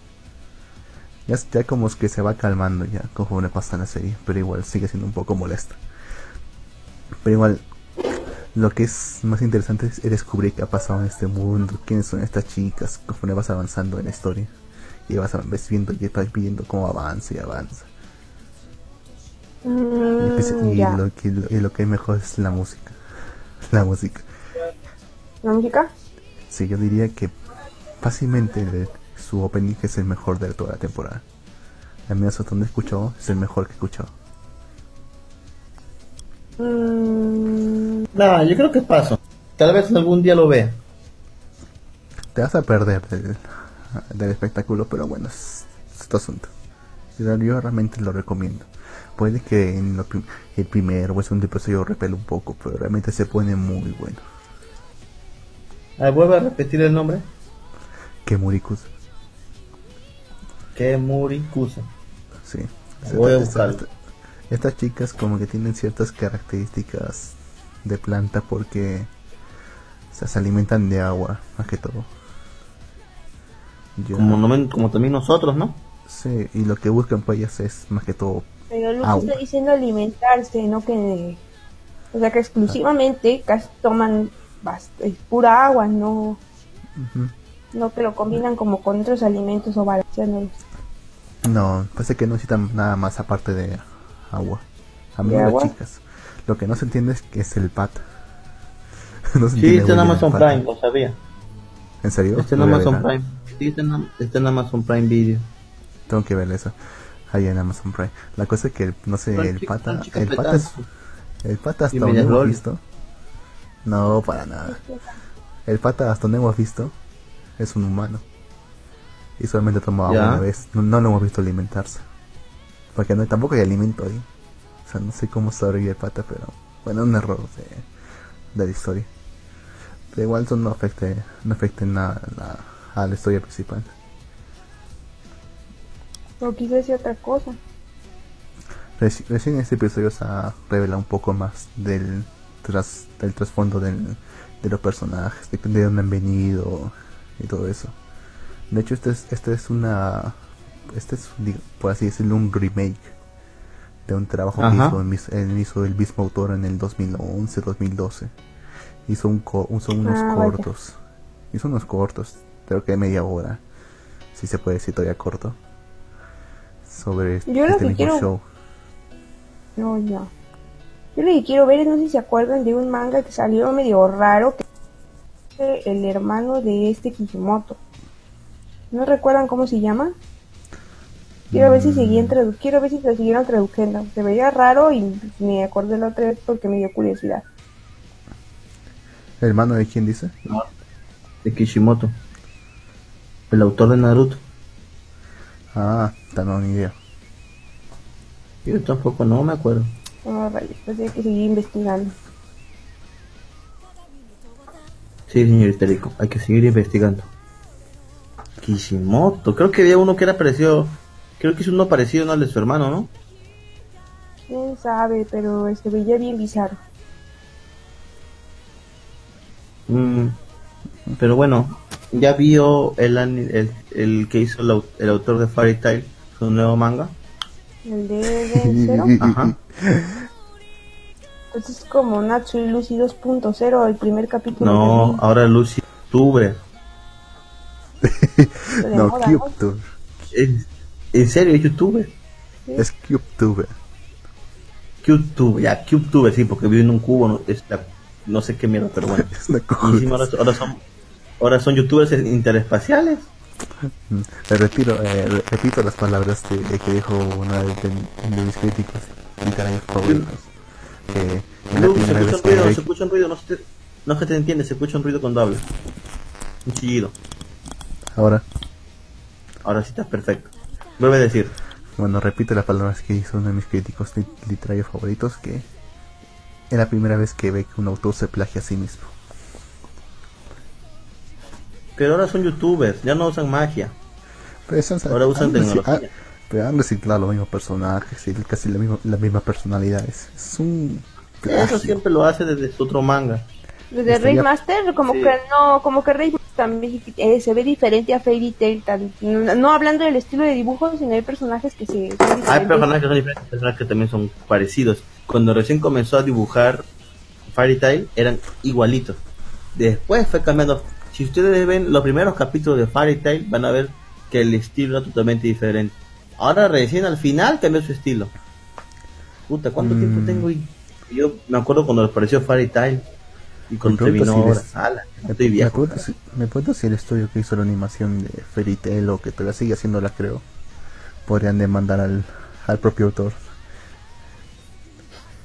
Ya, ya como es que se va calmando ya conforme pasa la serie, pero igual sigue siendo un poco molesto. Pero igual, lo que es más interesante es descubrir qué ha pasado en este mundo, quiénes son estas chicas, conforme vas avanzando en la historia. Y vas, viendo y vas viendo cómo avanza y avanza. Y, pues- Mm, y ya. lo, que, y lo que es mejor es la música. La música. ¿La música? Sí, yo diría que fácilmente de- su opening es el mejor de toda la temporada. Al menos hasta donde he escuchado, es el mejor que he escuchado. Mm, No, yo creo que paso. Tal vez algún día lo vea. te vas a perder del, del espectáculo, pero bueno, es, es otro asunto. Yo, yo realmente lo recomiendo. Puede que en lo prim- el primero o el segundo episodio repele un poco, pero realmente se pone muy bueno. A ver, vuelve a repetir el nombre. Que Murikus, Que Murikusa. sí. Voy a Esta- buscarlo. esta- estas chicas como que tienen ciertas características de planta porque o sea, se alimentan de agua, más que todo. Ya. Como, no men- como también nosotros, ¿no? Sí, y lo que buscan pues ellas es más que todo Pero Luke Agua. está diciendo alimentarse, no que... O sea que exclusivamente casi toman es pura agua, no, no que lo combinan como con otros alimentos o balanceándolos. No, parece que no necesitan nada más aparte de agua. A mí ¿De las chicas. Lo que no se entiende es que es el pata. <laughs> no se Sí, está en Amazon el pata. Prime, lo sabía. ¿En serio? Está en Amazon. Prime. Sí, está en, Am- está en Amazon Prime Video. Tengo que ver eso. Ahí en Amazon Prime. La cosa es que, el- no sé, el pata... son chicas El pata, es, el pata hasta donde hemos visto... No, para nada. El pata hasta donde hemos visto es un humano. Y solamente toma agua Ya. una vez. No, no lo hemos visto alimentarse. Porque no, tampoco hay alimento ahí. O sea, no sé cómo sobrevive el pata, pero bueno, un error de, de la historia. Pero igual eso no afecta, no afecta en nada a la, a la historia principal. O quizás sea otra cosa. Reci- recién en este episodio se ha revelado un poco más del, tras, del trasfondo del- de los personajes, de, de dónde han venido y todo eso. De hecho, este es, este es una. Este es, por así decirlo, un remake de un trabajo que hizo, el, el- hizo el mismo autor en el 2011-2012. Hizo, un co- hizo unos Ah, vaya. cortos. Hizo unos cortos, creo que de media hora. Si se puede decir todavía corto. Sobre este, Yo que mismo quiero- show. No, ya. Yo lo que quiero ver es, no sé si se acuerdan de un manga que salió medio raro, que es el hermano de este Kishimoto. ¿No recuerdan cómo se llama? Quiero ver si seguían tradu quiero ver si lo siguieron traduciendo. Se veía raro y me acordé la otra vez porque me dio curiosidad. ¿Hermano de quién dice? De Kishimoto. El autor de Naruto. Ah, no, ni idea. Yo tampoco no me acuerdo. No, rayos, pues hay que seguir investigando. Sí, señor histérico. Hay que seguir investigando. Kishimoto. Creo que había uno que era parecido. Creo que es uno parecido ¿no? al de su hermano, ¿no? Quién sabe, pero se veía bien bizarro. Mm, pero bueno, ya vio el, el, el que hizo el, el autor de Fairy Tail, su nuevo manga. El de, de <laughs> cero. Ajá. Entonces es como Natsui Lucy 2.0, el primer capítulo. No, ahora Lucy Tuber. no, moda, ¿no? ¿En, en serio es youtuber? Es CubeTuber. CubeTuber, ya, CubeTuber, sí, porque vive en un cubo, no, es la- no sé qué mierda, pero bueno. <laughs> Es una Y encima ahora, cosa. ahora son, ahora son youtubers interespaciales. Mm, Le retiro, eh, re- repito las palabras que dijo una de, de- de mis críticos literarios favoritos. Que Luke, se escucha un que ruido, ve- se escucha un ruido, no, se te, no es que te entiende, se escucha un ruido cuando hablas. Un chillido. Ahora, Ahora sí estás perfecto. Vuelve a decir. bueno, repito las palabras que hizo uno de mis críticos li- literarios favoritos. Que es la primera vez que ve que un autor se plagia a sí mismo. Pero ahora son youtubers, ya no usan magia. Pero Ahora usan tecnología. pero han reciclado los mismos personajes y casi la misma, las mismas personalidades. Es un Eso siempre lo hace desde su otro manga. Desde Estaría- Master como Sí. que no, como que Raymaster también eh, se ve diferente a Fairy Tail, tan- no, no hablando del estilo de dibujo, sino hay personajes que se son Hay personajes que son diferentes, personajes que también son parecidos. Cuando recién comenzó a dibujar Fairy Tail, eran igualitos. Después fue cambiando. Si ustedes ven los primeros capítulos de Fairy Tail, van a ver que el estilo era totalmente diferente. Ahora recién al final cambió su estilo. Puta, ¿cuánto Mm. tiempo tengo? Y yo me acuerdo cuando apareció Fairy Tail y cuando Me terminó ahora. si Ala, Me, estoy me viejo. pregunto si, me pregunto si el estudio que hizo la animación de Fairy Tail o que todavía sigue haciéndola, creo, podrían demandar al, al propio autor,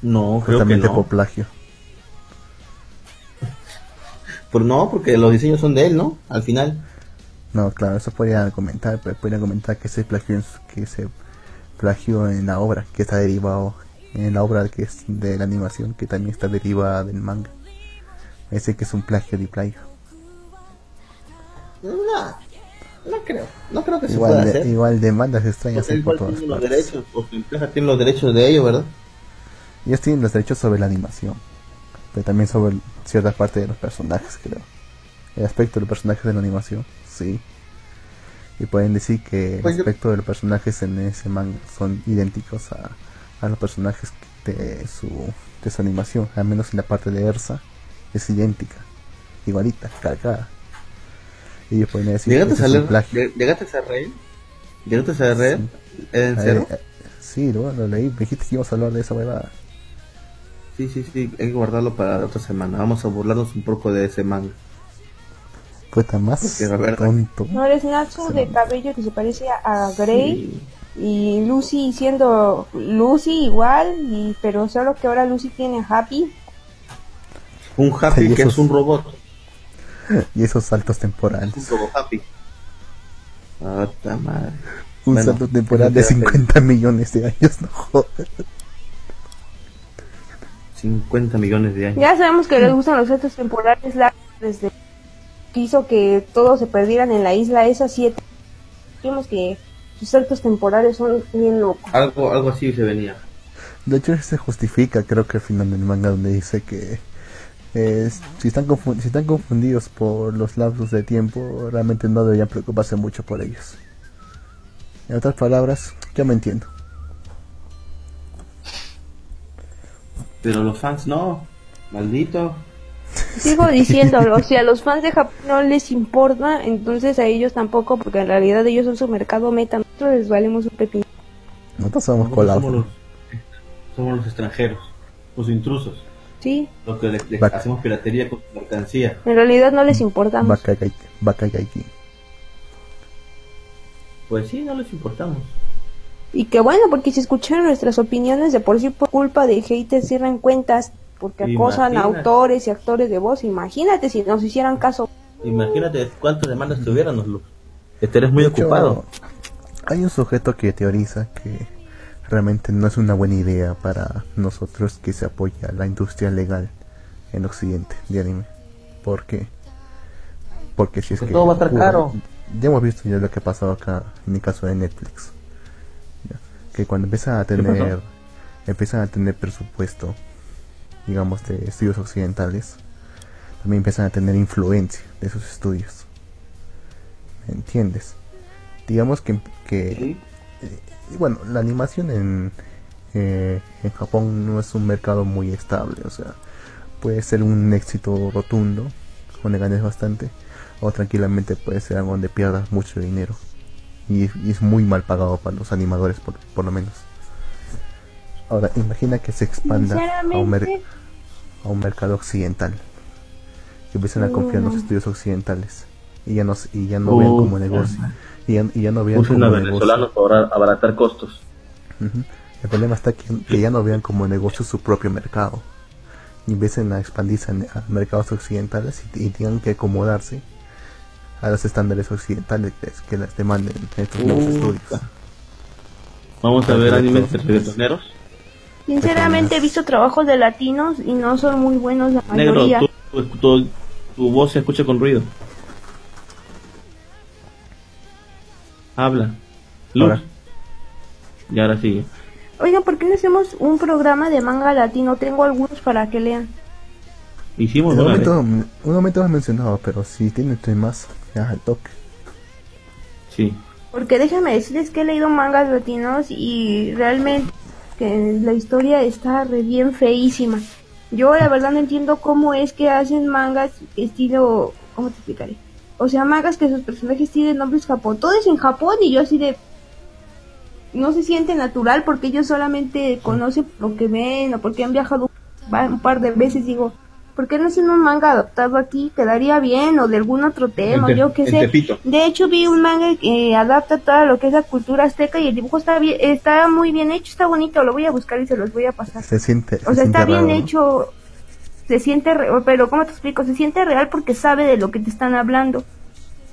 No, creo que justamente no. por plagio. Pero no, porque los diseños son de él, ¿no? Al final. No, claro, eso podría comentar, pero podría comentar que se plagió en, que se plagió en la obra, que está derivado en la obra que es de la animación, que también está derivada del manga. Ese que es un plagio de plagio. No, no creo. No creo que se pueda Igual, de, hacer. igual demandas extrañas Porque hay por todas tiene los derechos, empresa tiene los derechos de ellos, ¿verdad? Ellos tienen los derechos sobre la animación, pero también sobre cierta parte de los personajes, creo. El aspecto de los personajes de la animación, sí. Y pueden decir que el Pues aspecto de los personajes en ese manga son idénticos a, a los personajes de su, de su animación, al menos en la parte de Ersa, es idéntica, igualita, calcada. Y ellos pueden decir ¿Llegaste a plagio. ¿Llegaste a reír? ¿Llegaste a reír? ¿En Eh, serio? sí, lo, lo leí, me dijiste que íbamos a hablar de esa huevada. Sí, sí, sí, hay que guardarlo para la otra semana. Vamos a burlarnos un poco de ese manga. Más Porque la verdad- tonto. No eres Natsu de cabello que se parece a Grey y Lucy siendo Lucy igual, y pero solo que ahora Lucy tiene a Happy. Un Happy Sí, que esos- es un robot. <laughs> Y esos saltos Es un temporales. robot Happy. Ah, ta madre. Un Bueno, salto temporal de eso te da 50 millones de años, no jodas. 50 millones de años. Ya sabemos que les gustan los saltos temporales largos desde que hizo que todos se perdieran en la isla esa 7. Vimos que sus saltos temporales son bien locos. Algo, algo así se venía. De hecho, se justifica, creo que al final del manga, donde dice que eh, si, están si están confundidos por los lapsos de tiempo, realmente no deberían preocuparse mucho por ellos. En otras palabras, yo me entiendo. Pero los fans no. Maldito. Sigo <laughs> diciéndolo, si a los fans de Japón no les importa, entonces a ellos tampoco, porque en realidad ellos son su mercado meta, nosotros les valemos un pepino. Nosotros somos colados. somos los, somos los extranjeros. Los intrusos. Sí, Los que le- le Vaca. hacemos piratería con su mercancía. en realidad no les importamos. Bakagai- Bakagaiki. Pues sí, no les importamos. Y que bueno, porque si escucharon nuestras opiniones de por sí por culpa de haters cierran cuentas, porque acosan a autores y actores de voz, imagínate si nos hicieran caso. Imagínate cuántas demandas tuviéramos, Luz. Estarías muy hecho, ocupado. Hay un sujeto que teoriza que realmente no es una buena idea para nosotros que se apoya la industria legal en Occidente de anime. ¿Por qué? Porque si es Porque que todo va a estar ocurre- caro. Ya hemos visto ya lo que ha pasado acá en el caso de Netflix. Que cuando empiezan a tener empiezan a tener presupuesto, digamos de estudios occidentales, también empiezan a tener influencia de esos estudios. ¿Me entiendes? Digamos que, que Sí. y bueno, la animación en, eh, en Japón no es un mercado muy estable, o sea, puede ser un éxito rotundo, donde ganes bastante, o tranquilamente puede ser algo donde pierdas mucho dinero. Y, y es muy mal pagado para los animadores, por, por lo menos. Ahora, imagina que se expanda a un, mer- a un mercado occidental. Que empiecen a confiar en los Mm. estudios occidentales. Y ya no, y ya no vean como negocio. Y ya, y ya no vean como a negocio. venezolanos para abaratar costos. El problema está que, que ya no vean como negocio su propio mercado. Y empiecen a expandirse en- a mercados occidentales y, y tengan que acomodarse a los estándares occidentales que, que les demanden estos nuevos estudios. Vamos a ver animes reggaetoneros. sinceramente he visto trabajos de latinos y no son muy buenos la Negro, mayoría. tu, tu- tu voz se escucha con ruido. Habla. Luz. Ahora. Y ahora sigue. Oigan, ¿por qué no hacemos un programa de manga latino? Tengo algunos para que lean. Hicimos un momento, un momento has mencionado, pero si tienen temas, ya al toque. Sí. Porque déjenme decirles que he leído mangas latinos y realmente que la historia está re bien feísima. Yo la verdad no entiendo cómo es que hacen mangas estilo... ¿Cómo te explicaré? O sea, mangas que sus personajes tienen nombres Japón. Todo es en Japón y yo así de... No se siente natural porque ellos solamente conocen lo que ven o porque han viajado un par de veces. Digo, ¿por qué no hacen un manga adaptado aquí? Quedaría bien o de algún otro tema, Te- yo qué sé. Tepito. De hecho, vi un manga que adapta toda lo que es la cultura azteca y el dibujo está bien, está muy bien hecho, está bonito, lo voy a buscar y se los voy a pasar. Se siente, O se sea, está bien raro, ¿no? hecho, se siente, re- pero ¿cómo te explico? Se siente real porque sabe de lo que te están hablando.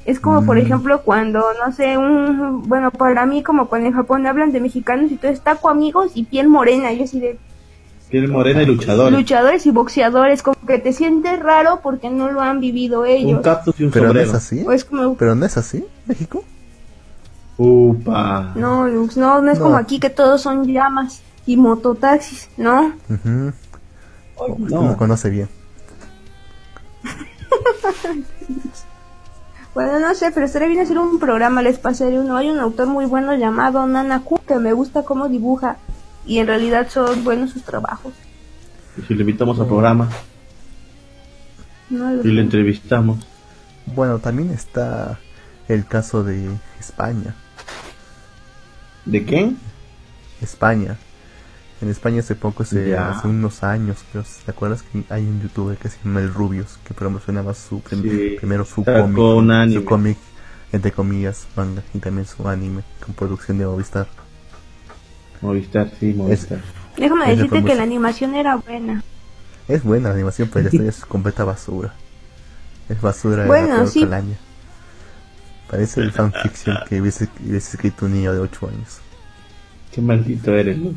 Es como, por Mm. ejemplo, cuando, no sé, un, bueno, para mí, como cuando en Japón hablan de mexicanos y todo es taco amigos y piel morena, yo así de Piel morena y luchador. luchadores y boxeadores, como que te sientes raro porque no lo han vivido Un ellos. cactus y un Pero no sombrero. es así. Es como, Pero no es así, México. Upa. no, Lux, no, no es No. como aquí que todos son llamas y mototaxis, ¿no? Ujú. Usted no. me conoce bien. <laughs> Bueno, no sé, pero estaría bien hacer un programa, les pasaré uno. Hay un autor muy bueno llamado Nana Ku que me gusta cómo dibuja y en realidad son buenos sus trabajos. Y si le invitamos al programa No y le entrevistamos. Bueno, también está el caso de España. ¿De qué? España. En España hace poco, se, Ya. hace unos años, pero ¿te acuerdas que hay un youtuber que se llama El Rubius que promocionaba su prim- Sí, primero su cómic, su cómic entre comillas manga y también su anime con producción de Movistar. Movistar, sí, Movistar. Déjame Es de decirte que la animación era buena. Es buena la animación, pero la historia es completa basura. Es basura de Bueno, la peor sí. calaña. Parece el fanfiction que hubiese, hubiese escrito un niño de 8 años. Qué maldito eres, Lux.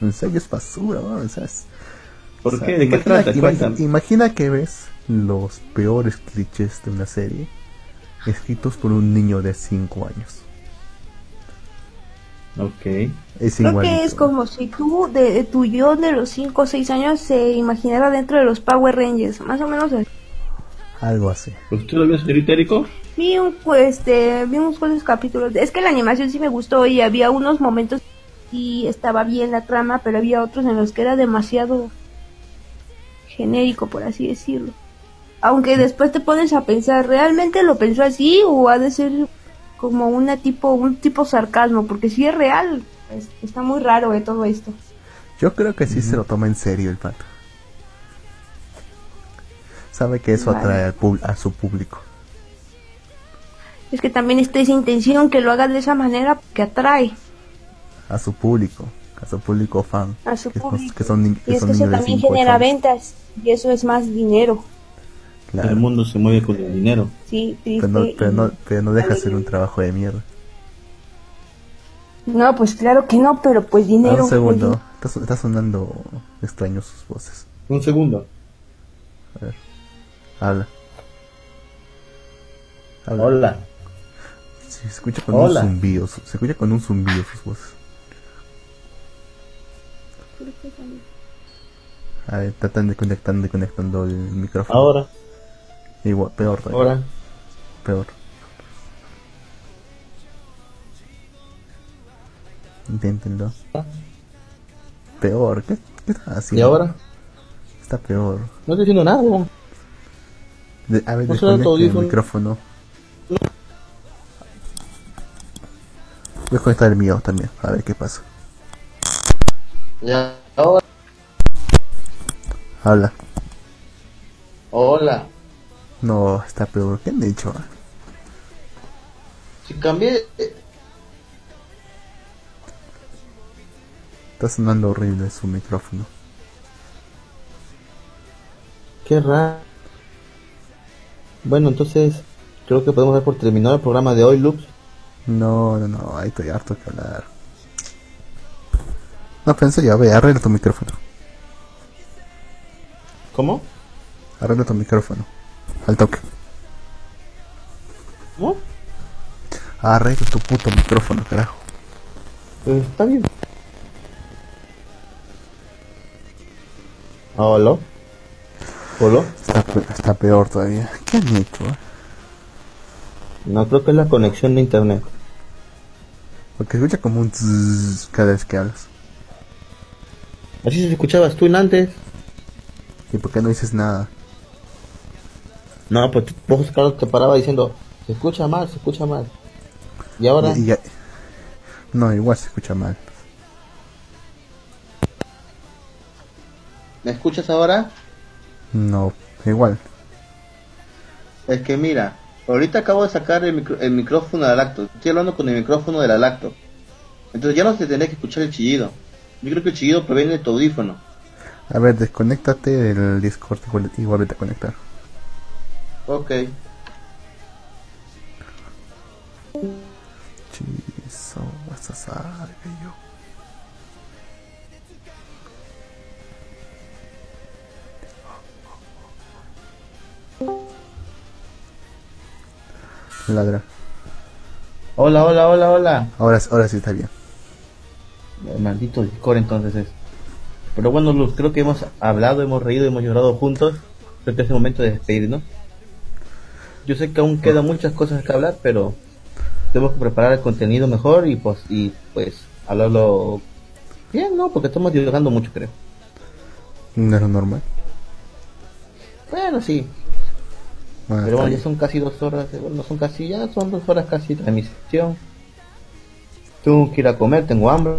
En serio es basura, ¿no? O sea, es- ¿Por o sea, qué? ¿De qué imagina- trata? imagi- Cuéntame. imagina que ves los peores clichés de una serie escritos por un niño de 5 años. Ok. Es Creo igualito. que es como si tú, de, de tu yo de los 5 o 6 años, se imaginara dentro de los Power Rangers. Más o menos así. Algo así. ¿Usted lo vio, señorita Erico? Vi, un, pues, este, vi unos cuantos capítulos. Es que la animación sí me gustó y había unos momentos y estaba bien la trama, pero había otros en los que era demasiado genérico, por así decirlo. Aunque después te pones a pensar, ¿realmente lo pensó así o ha de ser como una tipo, un tipo sarcasmo? Porque si es real, pues, está muy raro eh, todo esto. Yo creo que sí se lo toma en serio el pato. Sabe que eso Vale. atrae al pub- a su público. Es que también está esa intención que lo haga de esa manera que atrae A su público. A su público fan. a su que, son- público. que son, que y es son que eso también 5 genera años. ventas y eso es más dinero. Claro. El mundo se mueve con el dinero. Sí, triste. Pero no, pero, no, pero no deja de ser un trabajo de mierda. No, pues claro que no, pero pues Ah, dinero. un segundo. Está, está sonando extraño sus voces. Un segundo. Habla. Habla. Hola. Sí, se escucha con Hola. un zumbido. Se escucha con un zumbido sus voces. A ver, tratan de conectando, conectando el micrófono. Ahora. Igual, peor todavía. Ahora. Peor. Inténtenlo. Peor. ¿Qué, qué estás haciendo? ¿Y ahora? Está peor. No estoy haciendo nada. weón. De- a ver, No desconecta el micrófono. Voy a conectar el mío también, a ver qué pasa. Ya. Ahora. Habla. Hola. No, está peor. ¿Qué han dicho? Si cambié. Está sonando horrible su micrófono. Qué raro. Bueno, entonces. Creo que podemos dar por terminado el programa de hoy, Lux. No, no, no, ahí estoy harto que hablar. No, pensé ya, ve, arregla tu micrófono. ¿Cómo? Arregla tu micrófono. Al toque. ¿Cómo? Arregla tu puto micrófono, carajo. Eh, está bien. ¿Hola? ¿Hola? Está, pe- está peor todavía. ¿Qué han hecho? eh? No, creo que es la conexión de internet. Porque escucha como un zzzz cada vez que hablas. Así se escuchabas tú en antes. ¿Y por qué no dices nada? No, pues vos, Carlos, te paraba diciendo, se escucha mal, se escucha mal. Y ahora, Y No, igual se escucha mal. ¿Me escuchas ahora? No, igual. Es que mira, ahorita acabo de sacar el, micro- el micrófono de la lacto. Estoy hablando con el micrófono de la lacto. Entonces ya no se tendría que escuchar el chillido. Yo creo que el chillido proviene de tu audífono. A ver, desconéctate del Discord y vuelve- a conectar. Ok. Chiso, vas a saber que yo. Ladra. Hola, hola, hola, hola. Ahora, ahora sí está bien. El maldito Discord entonces es. Pero bueno, Luz, creo que hemos hablado, hemos reído, hemos llorado juntos. Creo que es el momento de despedirnos. Yo sé que aún quedan muchas cosas que hablar, pero tenemos que preparar el contenido mejor y pues, y pues hablarlo bien, ¿no? Porque estamos divagando mucho, creo. No es lo normal. Bueno, sí. Bueno, Pero bueno, ya son casi dos horas, eh, bueno, son casi, ya son dos horas casi de transmisión. Tengo que ir a comer, tengo hambre.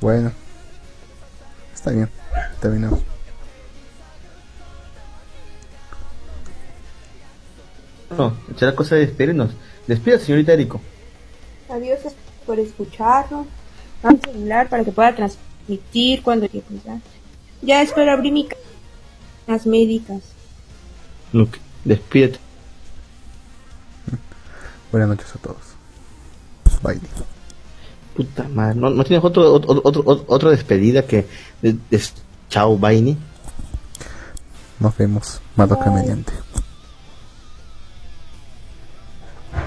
Bueno. Está bien. Terminamos. No, será cosa de despedirnos. Despida, señorita Erico. Adiós por escucharnos. Vamos a celular para que pueda transmitir cuando quiera. Ya, espero abrir mi las médicas. Luke, despídete. <laughs> Buenas noches a todos. Bye. Puta madre, ¿no, no tienes otro, otro, otro, otro- otra despedida que de, de- chao, Baini? Nos vemos. Madoka Bye. mediante.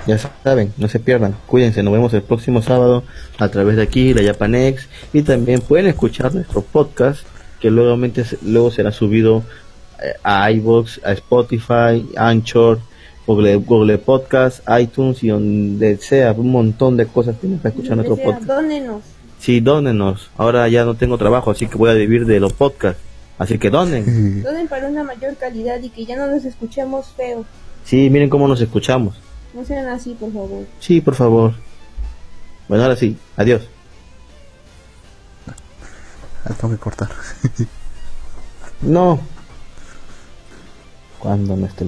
Ya saben, no se pierdan, cuídense, nos vemos el próximo sábado a través de aquí, la Japanex, y también pueden escuchar nuestro podcast, que luego, luego será subido a iVoox, a Spotify, Anchor, Google, Google Podcast, iTunes y donde sea, un montón de cosas tienen para escuchar nuestro sea, podcast. dónenos. Sí, dónenos, ahora ya no tengo trabajo, así que voy a vivir de los podcasts, así que donen. <laughs> Donen para una mayor calidad y que ya no nos escuchemos feo. Sí, miren cómo nos escuchamos. No sean así, por favor. Sí, por favor. Bueno, ahora sí, adiós. Ah, tengo que cortar. No. Cuando no esté